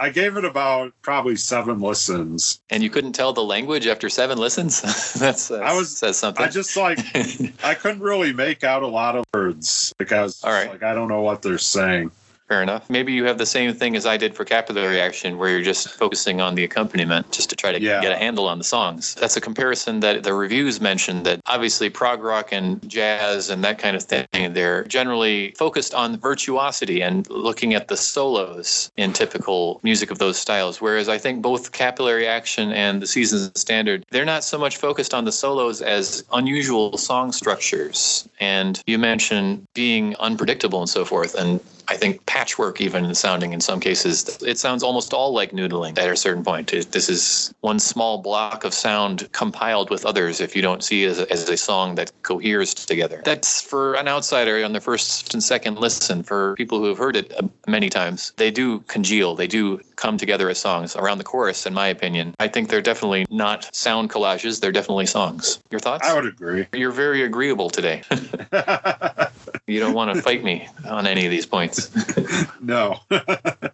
I gave it about probably seven listens. And you couldn't tell the language after seven listens? <laughs> that's, I was says something. I just like <laughs> I couldn't really make out a lot of words because All right. like I don't know what they're saying. Fair enough. Maybe you have the same thing as I did for Capillary Action, where you're just focusing on the accompaniment just to try to Yeah. get a handle on the songs. That's a comparison that the reviews mentioned that obviously prog rock and jazz and that kind of thing, they're generally focused on virtuosity and looking at the solos in typical music of those styles. Whereas I think both Capillary Action and the Seasons Standard, they're not so much focused on the solos as unusual song structures. And you mentioned being unpredictable and so forth. And I think patchwork, even sounding in some cases, it sounds almost all like noodling at a certain point. It- This is one small block of sound compiled with others if you don't see it as a, as a song that coheres together. That's for an outsider on the first and second listen. For people who have heard it uh, many times, they do congeal, they do come together as songs. Around the chorus, in my opinion, I think they're definitely not sound collages, they're definitely songs. Your thoughts? I would agree. You're very agreeable today. <laughs> you don't want to fight me on any of these points. <laughs> no.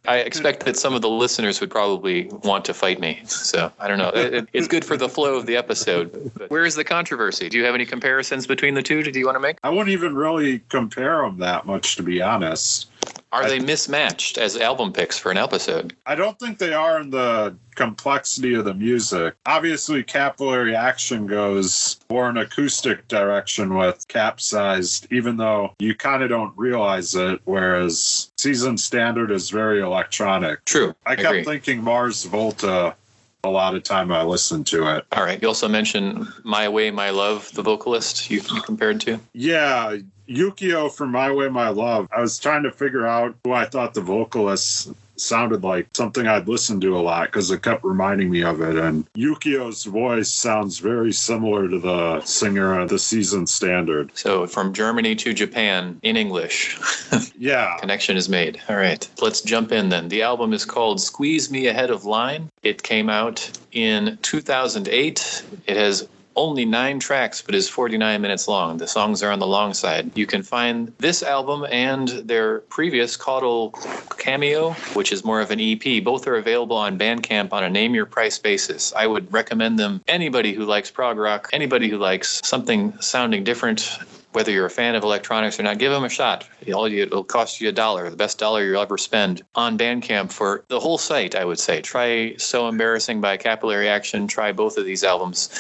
I expect that some of the listeners would probably want to fight me. So I don't know. It, it- it's good for the flow of the episode. But where is the controversy? Do you have any comparisons between the two? Do you want to make? I wouldn't even really compare them that much, to be honest. Are they mismatched as album picks for an episode? I don't think they are in the complexity of the music. Obviously, capillary action goes more an acoustic direction with capsized, even though you kind of don't realize it, whereas season standard is very electronic. True. I kept thinking Mars Volta a lot of time I listened to it. All right. You also mentioned My Way, My Love, the vocalist you, you compared to. Yeah, Yukio from My Way, My Love. I was trying to figure out who I thought the vocalist sounded like something I'd listened to a lot because it kept reminding me of it. And Yukio's voice sounds very similar to the singer of the season standard. So from Germany to Japan in English. <laughs> Yeah. Connection is made. All right. Let's jump in then. The album is called Squeeze Me Ahead of Line. It came out in 2008. It has only nine tracks, but is 49 minutes long. The songs are on the long side. You can find this album and their previous Caudal Cameo, which is more of an EP. Both are available on Bandcamp on a name your price basis. I would recommend them. Anybody who likes prog rock, anybody who likes something sounding different, whether you're a fan of electronics or not, give them a shot. All it'll cost you a dollar, the best dollar you'll ever spend on Bandcamp for the whole site, I would say. Try So Embarrassing by Capillary Action. Try both of these albums.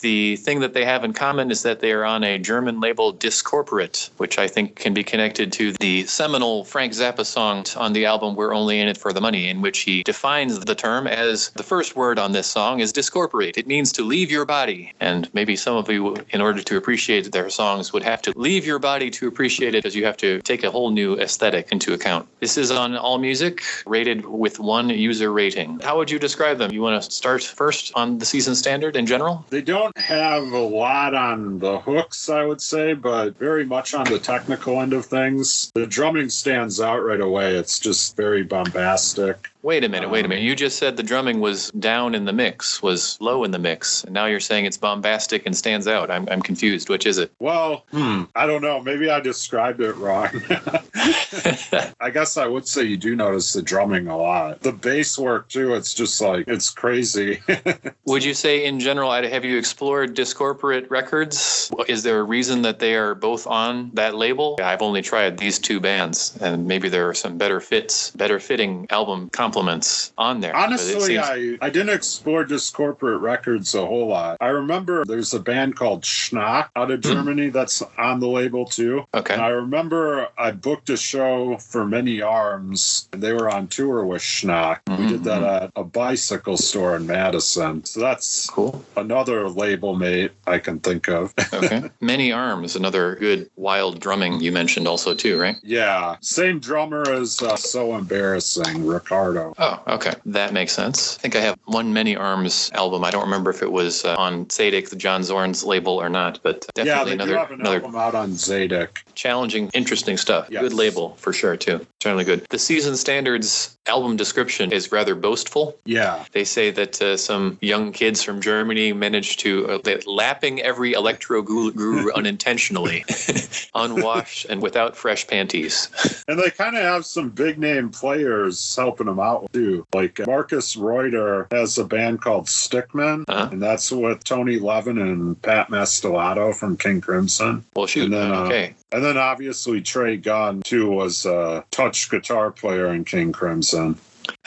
The thing that they have in common is that they are on a German label, Discorporate, which I think can be connected to the seminal Frank Zappa song on the album We're Only in It for the Money, in which he defines the term as the first word on this song is discorporate. It means to leave your body. And maybe some of you, in order to appreciate their songs, would have to leave your body to appreciate it because you have to take a whole new aesthetic into account. This is on All Music, rated with one user rating. How would you describe them? You want to start first on the season standard in general? They don't have a lot on the hooks, I would say, but very much on the technical end of things. The drumming stands out right away. It's just very bombastic. Wait a minute, wait a minute. You just said the drumming was down in the mix, was low in the mix, and now you're saying it's bombastic and stands out. I'm, I'm confused. Which is it? Well, hmm, I don't know. Maybe I described it wrong. <laughs> I guess I would say you do notice the drumming a lot. The bass work, too, it's just like, it's crazy. <laughs> Would you say, in general, have you explored Discorporate Records? Is there a reason that they are both on that label? I've only tried these two bands, and maybe there are some better fits, better fitting album on there. Honestly, seems- I, I didn't explore Discorporate records a whole lot. I remember there's a band called Schnack out of hmm. Germany that's on the label too. okay. And I remember I booked a show for Many Arms. and They were on tour with Schnack. We mm-hmm, did that mm-hmm. at a bicycle store in Madison. So that's Cool. another label mate I can think of. Okay. <laughs> Many Arms, another good wild drumming you mentioned also too, right? yeah. Same drummer as uh, So Embarrassing, Ricardo. Oh, okay. That makes sense. I think I have one Many Arms album. I don't remember if it was uh, on the John Zorn's label or not, but yeah, definitely they another an another album out on Tzadik. challenging, interesting stuff. Yes. Good label for sure too. Certainly good. The season standards album description is rather boastful. Yeah. They say that uh, some young kids from Germany managed to uh, lapping every electro guru, <laughs> unintentionally, <laughs> unwashed and without fresh panties. <laughs> And they kind of have some big name players helping them out too. Like uh, Markus Reuter has a band called Stick Men, Uh-huh. and that's with Tony Levin and Pat Mastelotto from King Crimson. Well, shoot. Then, uh, okay. And then obviously Trey Gunn too was a touch guitar player in King Crimson.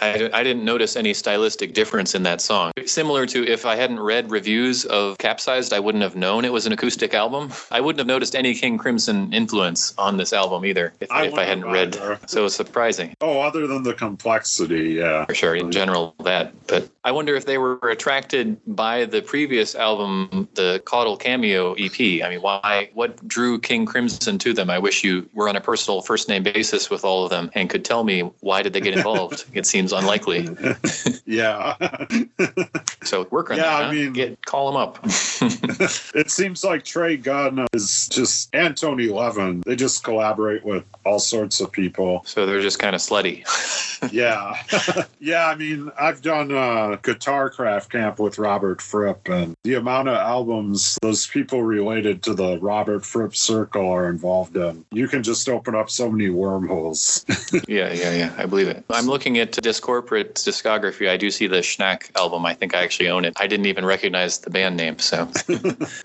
I, I didn't notice any stylistic difference in that song. Similar to if I hadn't read reviews of Capsized, I wouldn't have known it was an acoustic album. <laughs> I wouldn't have noticed any King Crimson influence on this album either if I, if I hadn't read. Either. So surprising. Oh, other than the complexity, yeah. For sure, in general, that. But I wonder if they were attracted by the previous album, the Caudle Cameo EP. I mean, why? What drew King Crimson to them? I wish you were on a personal first name basis with all of them and could tell me why did they get involved. <laughs> it's seems unlikely. <laughs> yeah. <laughs> so work on yeah, that. Yeah, I mean, get call them up. <laughs> it seems like Trey Gunn is just and Tony Levin. They just collaborate with all sorts of people. So they're just kind of slutty. yeah, yeah. I mean, I've done a guitar craft camp with Robert Fripp, and the amount of albums those people related to the Robert Fripp circle are involved in, you can just open up so many wormholes. yeah, yeah, yeah. I believe it. I'm looking at Discorporate discography. I do see the Schnack album. I think I actually own it. I didn't even recognize the band name. So <laughs>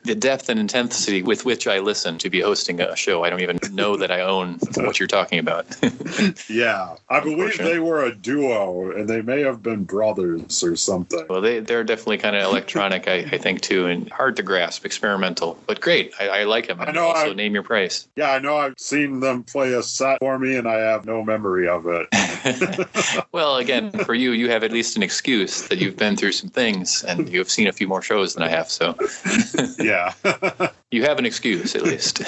the depth and intensity with which I listen to be hosting a show, I don't even know that I own what you're talking about. <laughs> yeah, I believe they were a duo, and they may have been brothers or something. Well, they they're definitely kind of electronic, I, I think too, and hard to grasp, experimental, but great. I, I like them. I know. Also, I've, name your price. Yeah, I know. I've seen them play a set for me, and I have no memory of it. <laughs> well, again, for you, you have at least an excuse that you've been through some things, and you have seen a few more shows than I have. So, <laughs> yeah, <laughs> you have an excuse at least.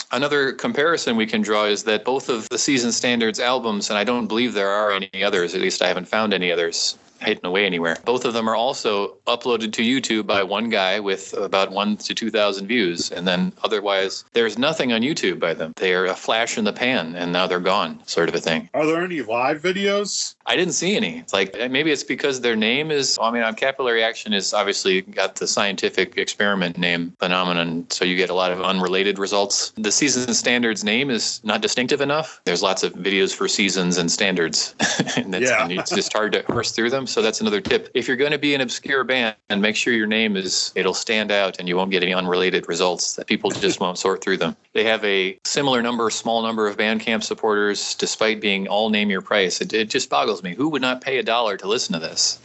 <laughs> Another comparison we can draw is that both of the Season Standards albums, and I don't believe there are any others, at least I haven't found any others, hidden away anywhere. Both of them are also uploaded to YouTube by one guy with about one to 2,000 views. And then otherwise, there's nothing on YouTube by them. They're a flash in the pan and now they're gone, sort of a thing. Are there any live videos? I didn't see any. Like eh, maybe it's because their name is, I mean, on Capillary Action is obviously got the scientific experiment name phenomenon. So you get a lot of unrelated results. The season standards name is not distinctive enough. There's lots of videos for seasons and standards. <laughs> and, yeah. and it's just hard to parse through them. So that's another tip. If you're going to be an obscure band, and make sure your name is it'll stand out and you won't get any unrelated results that people just won't sort through them. They have a similar number, small number of Bandcamp supporters, despite being all name your price. It, it just boggles me. Who would not pay a dollar to listen to this?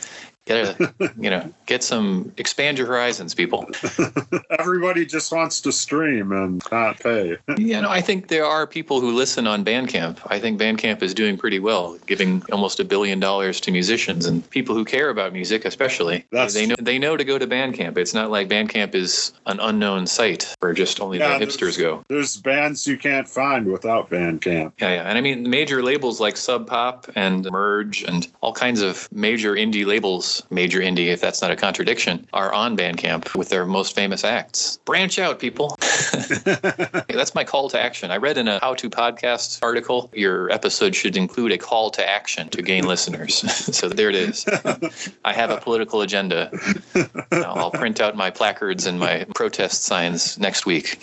Get a, <laughs> you know, get some, expand your horizons, people. <laughs> Everybody just wants to stream and not pay. <laughs> yeah, no, I think there are people who listen on Bandcamp. I think Bandcamp is doing pretty well, giving almost a billion dollars to musicians and people who care about music, especially. That's, they know they know to go to Bandcamp. It's not like Bandcamp is an unknown site where just only yeah, the hipsters go. There's bands you can't find without Bandcamp. Yeah, yeah, and I mean major labels like Sub Pop and Merge and all kinds of major indie labels major indie, if that's not a contradiction, are on Bandcamp with their most famous acts. Branch out, people. <laughs> <laughs> that's my call to action. I read in a how to podcast article your episode should include a call to action to gain listeners. <laughs> so there it is. I have a political agenda. I'll print out my placards and my protest signs next week.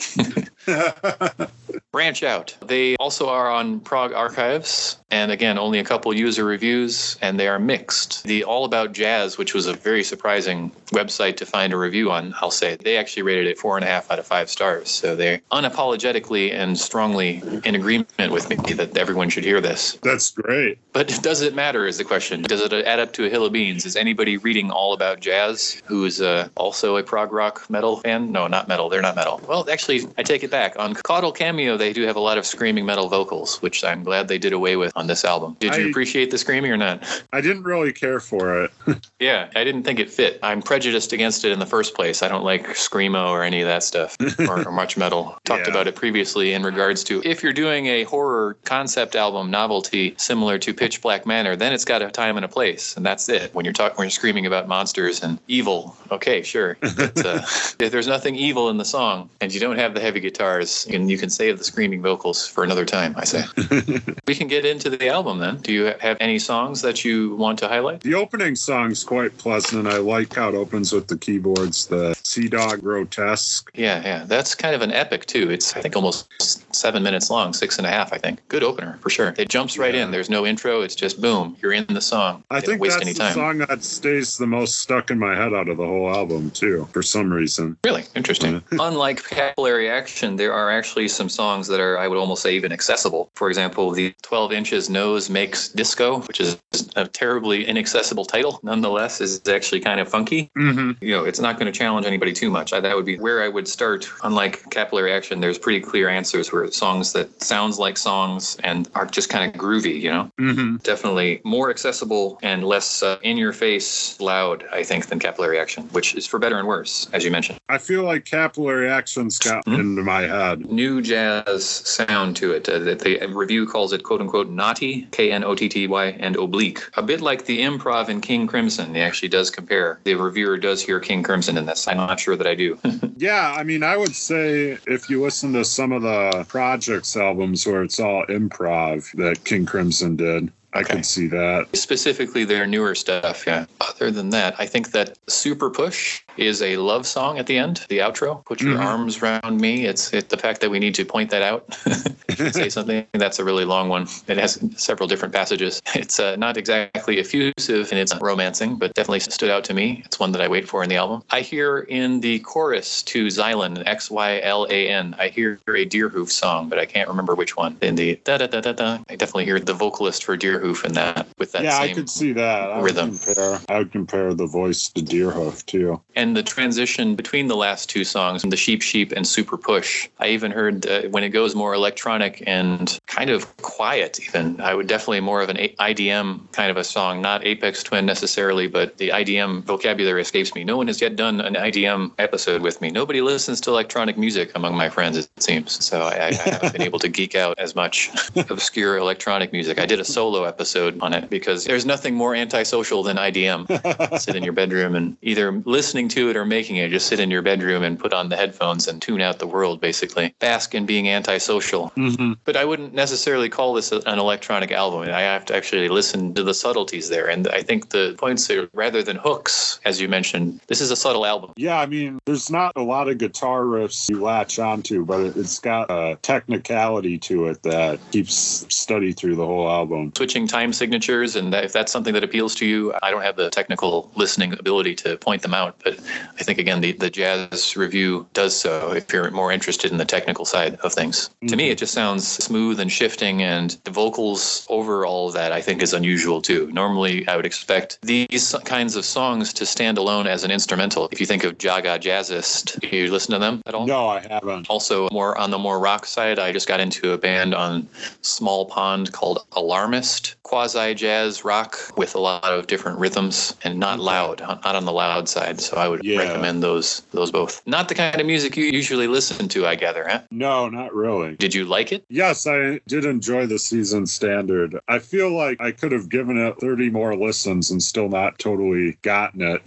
<laughs> Branch out. They also are on Prog Archives, and again, only a couple user reviews, and they are mixed. The All About Jazz, which was a very surprising website to find a review on, I'll say, they actually rated it four and a half out of five stars. So they're unapologetically and strongly in agreement with me that everyone should hear this. That's great. But does it matter, is the question. Does it add up to a hill of beans? Is anybody reading All About Jazz who is uh, also a prog rock metal fan? No, not metal. They're not metal. Well, actually, I take it back. On Caudle Cameo, they do have a lot of screaming metal vocals, which I'm glad they did away with on this album. Did you I, appreciate the screaming or not? <laughs> I didn't really care for it. <laughs> yeah, I didn't think it fit. I'm prejudiced against it in the first place. I don't like screamo or any of that stuff or, <laughs> or much metal. Talked yeah. about it previously in regards to if you're doing a horror concept album novelty similar to Pitch Black Manor, then it's got a time and a place, and that's it. When you're talking, when you're screaming about monsters and evil, okay, sure. <laughs> But, uh, if there's nothing evil in the song and you don't have the heavy guitars, and you can save the screaming vocals for another time. I say. <laughs> we can get into the album then. Do you have any songs that you want to highlight? The opening song's quite pleasant. and I like how it opens with the keyboards, the Sea Dog Grotesque. Yeah, yeah. That's kind of an epic too. It's I think almost seven minutes long, six and a half, I think. Good opener for sure. It jumps right yeah. in. There's no intro. It's just boom, you're in the song. I think waste that's any time. the song that stays the most stuck in my head out of the whole album too, for some reason. Really interesting. <laughs> Unlike Capillary Action, there are actually some songs songs that are, I would almost say, even accessible. For example, the 12 Inches Nose Makes Disco, which is a terribly inaccessible title, nonetheless, is actually kind of funky. Mm-hmm. You know, it's not going to challenge anybody too much. I, that would be where I would start. Unlike Capillary Action, there's pretty clear answers where songs that sounds like songs and are just kind of groovy, you know? Mm-hmm. Definitely more accessible and less uh, in your face loud, I think, than Capillary Action, which is for better and worse, as you mentioned. I feel like capillary action's got Mhm. into my head. New jazz sound to it. Uh, that the review calls it quote unquote naughty, K N O T T Y, and oblique. A bit like the improv in King Crimson. He actually does compare. The reviewer does hear King Crimson in this. I'm not sure that I do. <laughs> Yeah, I mean, I would say if you listen to some of the ProjeKcts albums where it's all improv that King Crimson did, I Okay. could see that. Specifically, their newer stuff. Yeah. Other than that, I think that Super Push is a love song at the end, the outro. Put your Mhm. arms around me. It's it, the fact that we need to point that out. <laughs> say something that's a really long one. It has several different passages. It's uh, not exactly effusive and it's romancing, but definitely stood out to me. It's one that I wait for in the album. I hear in the chorus to Xylan, X Y L A N, I hear a Deerhoof song, but I can't remember which one. In the da da da da da, I definitely hear the vocalist for Deerhoof in that with that yeah, I could see that. I rhythm. Would compare, I would compare the voice to Deerhoof too. and the transition between the last two songs, the Sheep Sheep and Super Push. I even heard uh, when it goes more electronic and kind of quiet, even, I would definitely more of an IDM kind of a song, not Aphex Twin necessarily, but the IDM vocabulary escapes me. No one has yet done an IDM episode with me. Nobody listens to electronic music among my friends, it seems. So I, I haven't been able to geek out as much <laughs> obscure electronic music. I did a solo episode on it because there's nothing more antisocial than IDM <laughs> sit in your bedroom and either listening to it or making it. Just sit in your bedroom and put on the headphones and tune out the world, basically. Bask in being antisocial. Mm-hmm. But I wouldn't necessarily call this an electronic album. I have to actually listen to the subtleties there. And I think the points are rather than hooks, as you mentioned, this is a subtle album. Yeah, I mean, there's not a lot of guitar riffs you latch onto, but it- it's got a technicality to it that keeps steady through the whole album. Switching time signatures, and if that's something that appeals to you, I don't have the technical listening ability to point them out. But I think, again, the, the jazz review does so if you're more interested in the technical side of things. To me, mm-hmm. it just sounds smooth and shifting, and the vocals over all of that, I think, is unusual too. Normally, I would expect these kinds of songs to stand alone as an instrumental. If you think of Jaga Jazzist, do you listen to them at all? No, I haven't. Also, more on the more rock side, I just got into a band on Small Pond called Alarmist, quasi jazz rock with a lot of different rhythms and not loud, uh, not on the loud side. So I would Yeah. recommend those those both. Not the kind of music you usually listen to, I gather, huh? No, not really. Did you like it? Yes, I did enjoy the season standard. I feel like I could have given it 30 more listens and still not totally gotten it.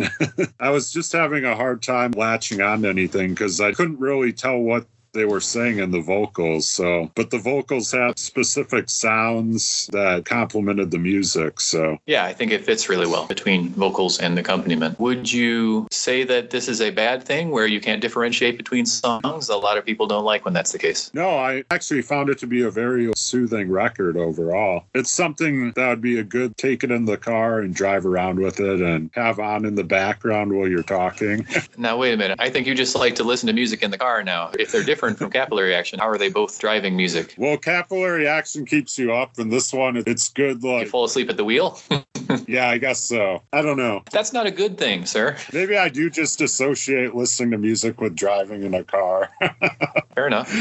<laughs> I was just having a hard time latching on to anything because I couldn't really tell what they were saying in the vocals. So, but the vocals had specific sounds that complemented the music. So, Yeah, I think it fits really well between vocals and the accompaniment. Would you say that this is a bad thing where you can't differentiate between songs? A lot of people don't like when that's the case. no, I actually found it to be a very soothing record overall. It's something that would be a good take it in the car and drive around with it and have on in the background while you're talking. <laughs> Now, wait a minute. I think you just like to listen to music in the car now. If they're different from capillary action, how are they both driving music? Well, capillary action keeps you up, and this one, it's good. You Like, fall asleep at the wheel? <laughs> yeah, I guess so. I don't know. That's not a good thing, sir. Maybe I do just associate listening to music with driving in a car. <laughs> Fair enough.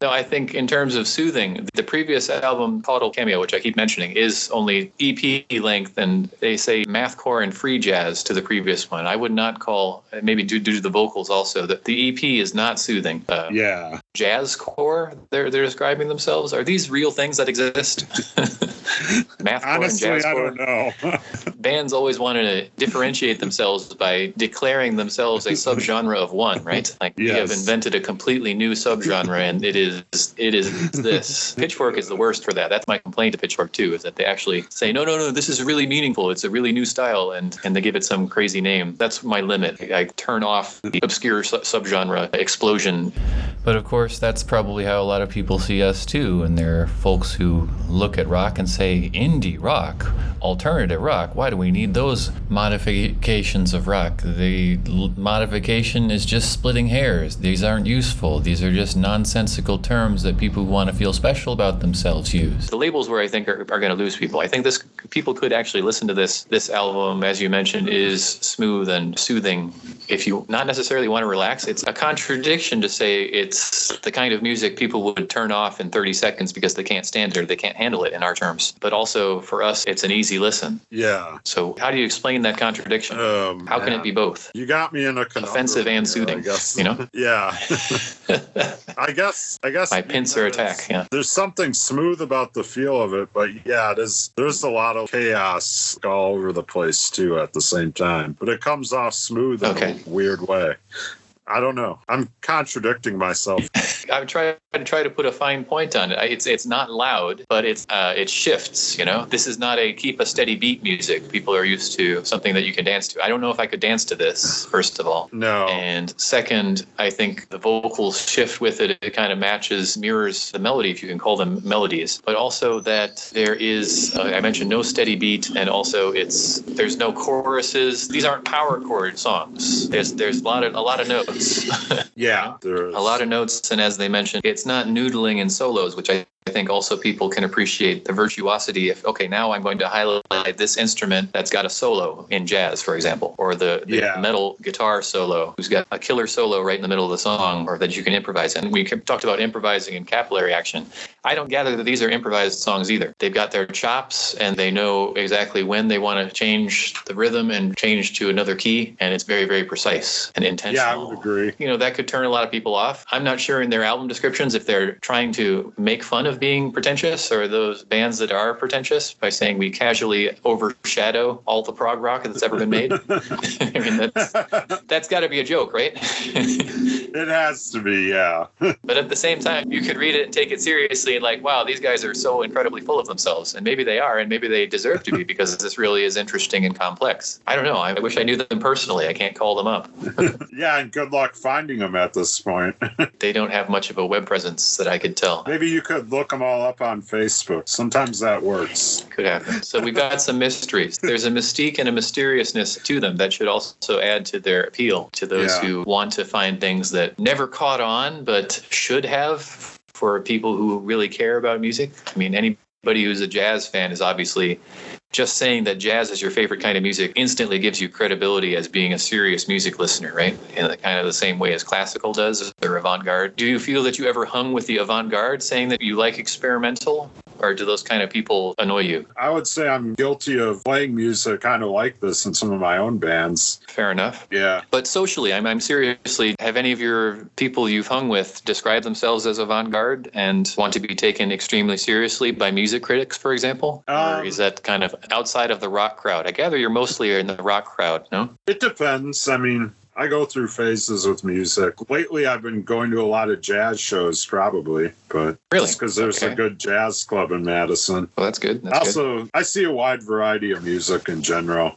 no, I think in terms of soothing, the previous album, Caudal Cameo, which I keep mentioning, is only EP length, and they say mathcore and free jazz to the previous one. I would not call, maybe due, due to the vocals also, that the EP is not soothing. Uh, yeah. Jazzcore, they're, they're describing themselves. Are these real things that exist? <laughs> mathcore Honestly, and I jazzcore? don't know. <laughs> bands always wanted to differentiate themselves by declaring themselves a subgenre of one, right? Like we have invented a completely new subgenre, and it is it is this. <laughs> Pitchfork is the worst for that. That's my complaint to Pitchfork too, is that they actually say, no, no, no, this is really meaningful. It's a really new style, and and they give it some crazy name. That's my limit. I turn off the obscure su- subgenre explosion. But of course, that's probably how a lot of people see us too. And there are folks who look at rock and say, indie rock, alternative rock. Why do we need those modifications of rock? The l- modification is just splitting hairs. These aren't useful. These are just nonsensical terms that people who want to feel special about themselves use. The labels where I think are, are going to lose people. I think this people could actually listen to this this album, as you mentioned, is smooth and soothing. If you not necessarily want to relax, it's a contradiction to say it's the kind of music people would turn off in 30 seconds because they can't stand it or they can't handle it in our terms. But also for us, it's an easy listen. Yeah. So how do you explain that contradiction? Um, How can it be both? You got me in a Offensive and soothing, I guess. you know? <laughs> yeah. <laughs> I guess. I guess. My pincer attack, yeah. There's something smooth about the feel of it, but yeah, it is. There's a lot of chaos all over the place too at the same time. But it comes off smooth in Okay. a weird way. I don't know. I'm contradicting myself. <laughs> I'm trying to try to put a fine point on it. It's it's not loud, but it's uh, it shifts. You know, this is not a keep a steady beat music. People are used to something that you can dance to. I don't know if I could dance to this. First of all, No. and second, I think the vocals shift with it. It kind of matches, mirrors the melody, if you can call them melodies. But also that there is, uh, I mentioned no steady beat, and also it's there's no choruses. These aren't power chord songs. There's there's a lot of a lot of notes. <laughs> yeah. There's a lot of notes and as they mentioned it's not noodling in solos which i I think also people can appreciate the virtuosity if okay now i'm going to highlight this instrument that's got a solo in jazz for example or the, the Yeah. metal guitar solo who's got a killer solo right in the middle of the song or that you can improvise. And we talked about improvising and capillary action. I don't gather that these are improvised songs either. They've got their chops and they know exactly when they want to change the rhythm and change to another key and it's very very precise and intentional. Yeah, I would agree. you know that could turn a lot of people off. I'm not sure in their album descriptions if they're trying to make fun of being pretentious or those bands that are pretentious by saying we casually overshadow all the prog rock that's ever been made. <laughs> I mean that's that's got to be a joke right <laughs> it has to be. Yeah. <laughs> but at the same time you could read it and take it seriously and like wow these guys are so incredibly full of themselves and maybe they are and maybe they deserve to be <laughs> because this really is interesting and complex i don't know i wish i knew them personally i can't call them up <laughs> yeah, and good luck finding them at this point. they don't have much of a web presence that i could tell Maybe you could look them all up on Facebook. Sometimes that works. Could happen. So we've got some mysteries. There's a mystique and a mysteriousness to them that should also add to their appeal to those Yeah. who want to find things that never caught on but should have for people who really care about music. I mean, anybody who's a jazz fan is obviously just saying that jazz is your favorite kind of music instantly gives you credibility as being a serious music listener, right? In the kind of the same way as classical does or avant-garde. Do you feel that you ever hung with the avant-garde saying that you like experimental? Or do those kind of people annoy you? I would say I'm guilty of playing music kind of like this in some of my own bands. Fair enough. Yeah. But socially, I'm, I'm seriously, have any of your people you've hung with described themselves as avant garde and want to be taken extremely seriously by music critics, for example? or Um, is that kind of outside of the rock crowd? I gather you're mostly in the rock crowd, no? It depends. I mean, I go through phases with music. Lately, I've been going to a lot of jazz shows, probably, but Really? because there's Okay. a good jazz club in Madison. Well, that's good. That's good. also, I see a wide variety of music in general.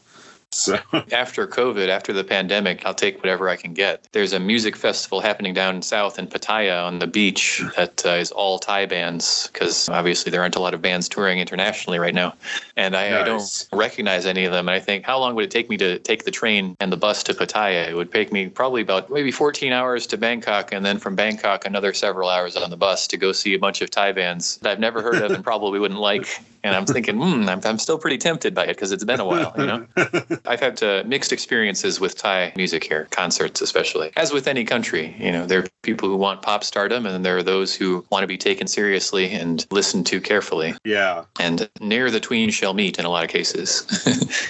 So, <laughs> After COVID, after the pandemic, I'll take whatever I can get. There's a music festival happening down south in Pattaya on the beach that uh, is all Thai bands because obviously there aren't a lot of bands touring internationally right now. And I, I don't recognize any of them. And I think, how long would it take me to take the train and the bus to Pattaya? It would take me probably about maybe 14 hours to Bangkok, and then from Bangkok, another several hours on the bus to go see a bunch of Thai bands that I've never heard of and probably wouldn't like. And I'm thinking, hmm, I'm, I'm still pretty tempted by it because it's been a while, you know? <laughs> I've had uh, mixed experiences with Thai music here, concerts especially. As with any country, you know, there are people who want pop stardom, and there are those who want to be taken seriously and listened to carefully. yeah, And near the tween shall meet in a lot of cases.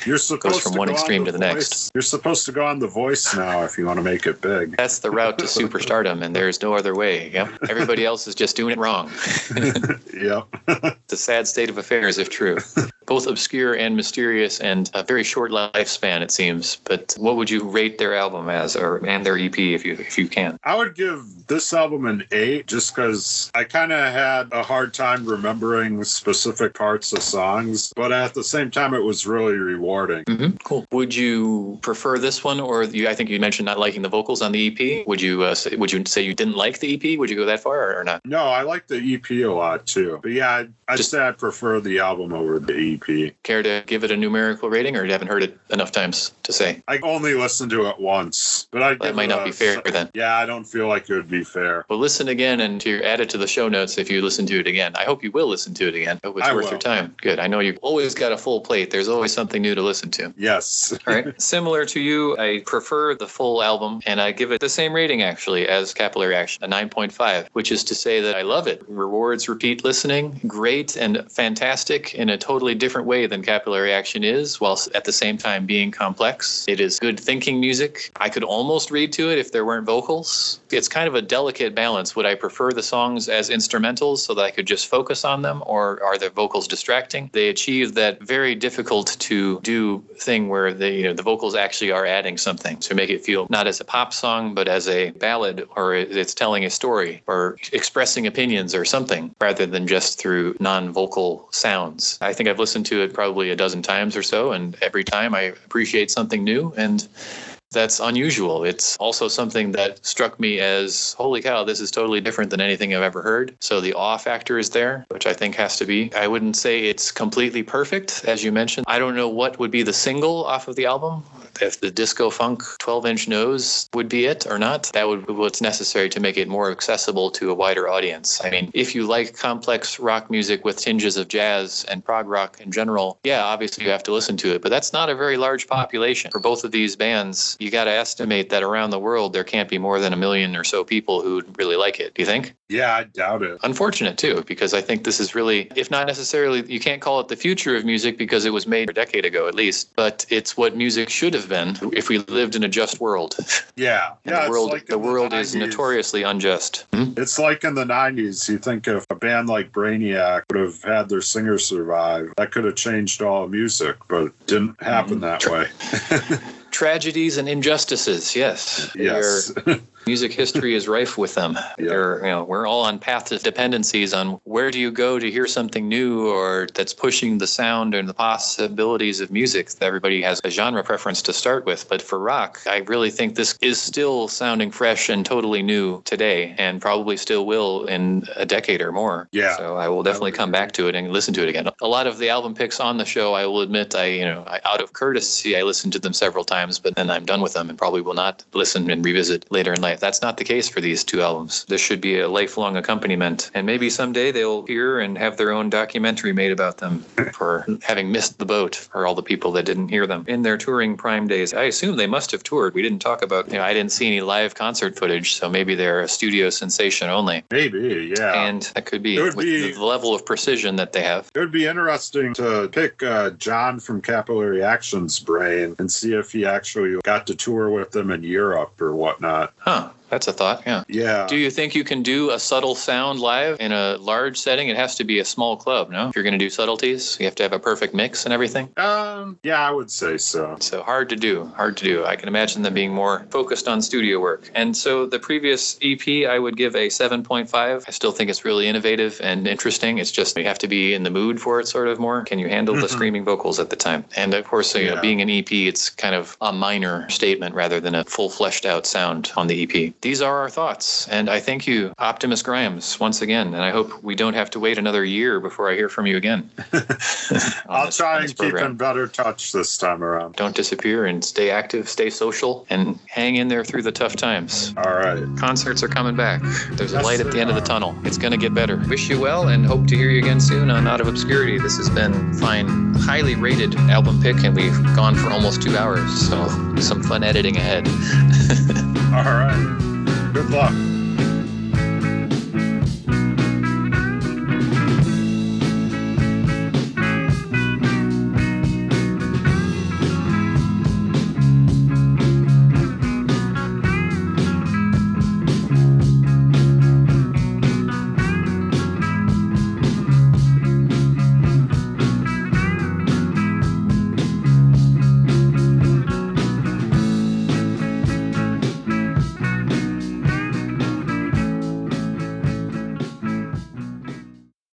<laughs> you're supposed from to one go on extreme to the Voice. next. You're supposed to go on the voice now if you want to make it big. That's the route to superstardom, and there's no other way. Yep. Everybody else is just doing it wrong. <laughs> <laughs> yep. It's a sad state of affairs if true. Both obscure and mysterious and a very short lifespan, it seems. But what would you rate their album as, or and their EP, if you if you can? I would give this album an eight, just because I kind of had a hard time remembering specific parts of songs, but at the same time, it was really rewarding. Mm-hmm. Cool. Would you prefer this one, or you, I think you mentioned not liking the vocals on the EP? Would you uh, say, would you say you didn't like the EP? Would you go that far, or, or not? No, I like the EP a lot too. But yeah, I'd, I'd Just- say I prefer the album over the E EP. Care to give it a numerical rating, or you haven't heard it enough times to say? I only listened to it once, but I That might not be fair then. Yeah, I don't feel like it would be fair. Well, listen again and to add it to the show notes if you listen to it again. I hope you will listen to it again. I hope it's I worth will. your time. Good. I know you've always got a full plate. There's always something new to listen to. Yes. All right. <laughs> Similar to you, I prefer the full album and I give it the same rating actually as Capillary Action, a 9.5, which is to say that I love it. Rewards repeat listening, great and fantastic in a totally different way than Capillary Action is, while at the same time being complex. It is good thinking music. I could almost read to it if there weren't vocals. It's kind of a delicate balance. Would I prefer the songs as instrumentals so that I could just focus on them, or are the vocals distracting? They achieve that very difficult to do thing where the you know the vocals actually are adding something to make it feel not as a pop song but as a ballad or it's telling a story or expressing opinions or something rather than just through non-vocal sounds. I think I've listened to it probably a dozen times or so and every time I appreciate something new and that's unusual. It's also something that struck me as holy cow, this is totally different than anything I've ever heard. So the awe factor is there, which I think has to be. I wouldn't say it's completely perfect, as you mentioned. I don't know what would be the single off of the album. If the disco funk 12 inch nose would be it or not, that would be what's necessary to make it more accessible to a wider audience. I mean, if you like complex rock music with tinges of jazz and prog rock in general, yeah, obviously you have to listen to it, but that's not a very large population. For both of these bands, you got to estimate that around the world there can't be more than a million or so people who would really like it. Do you think? Yeah, I doubt it. Unfortunate too, because I think this is really, if not necessarily, you can't call it the future of music because it was made a decade ago at least, but it's what music should have been if we lived in a just world. Yeah. <laughs> And yeah, the world, like the world is 90s. notoriously unjust. Hmm? It's like in the 90s, you think if a band like Brainiac would have had their singer survive, that could have changed all music, but it didn't happen that way. <laughs> Tragedies and injustices, yes. yes. <laughs> Music history is rife with them. <laughs> Yeah. They're, you know, we're all on paths of dependencies on where do you go to hear something new or that's pushing the sound and the possibilities of music. Everybody has a genre preference to start with, but for rock, I really think this is still sounding fresh and totally new today, and probably still will in a decade or more. Yeah. So I will definitely come back to it and listen to it again. A lot of the album picks on the show, I will admit, I you know, I, out of courtesy, I listened to them several times, but then I'm done with them and probably will not listen and revisit later in life. That's not the case for these two albums. This should be a lifelong accompaniment, and maybe someday they'll hear and have their own documentary made about them <laughs> for having missed the boat for all the people that didn't hear them in their touring prime days. I assume they must have toured. We didn't talk about, you know, I didn't see any live concert footage, so maybe they're a studio sensation only. Maybe, yeah. And that could be with be- the level of precision that they have. it would be interesting to pick uh, John from Capillary Action's brain and see if he actually got to tour with them in Europe or whatnot. Huh. 있습니다. That's a thought, yeah. Yeah. Do you think you can do a subtle sound live in a large setting? It has to be a small club, no? If you're going to do subtleties, you have to have a perfect mix and everything. Um, yeah, I would say so. So hard to do, hard to do. I can imagine them being more focused on studio work. And so the previous EP, I would give a 7.5. I still think it's really innovative and interesting. It's just you have to be in the mood for it, sort of more. Can you handle the Mhm. screaming vocals at the time? And of course, you know, being an EP, it's kind of a minor statement rather than a full fleshed out sound on the EP. These are our thoughts, and I thank you, Optimus Grimes, once again. And I hope we don't have to wait another year before I hear from you again. <laughs> I'll this- try and this keep program in better touch this time around. don't disappear and stay active, stay social, and hang in there through the tough times. All right. Concerts are coming back. There's a Yes, light at the end of the tunnel. It's going to get better. Wish you well and hope to hear you again soon on Out of Obscurity. This has been fine, highly rated album pick, and we've gone for almost two hours. So some fun editing ahead. <laughs> All right. Good luck.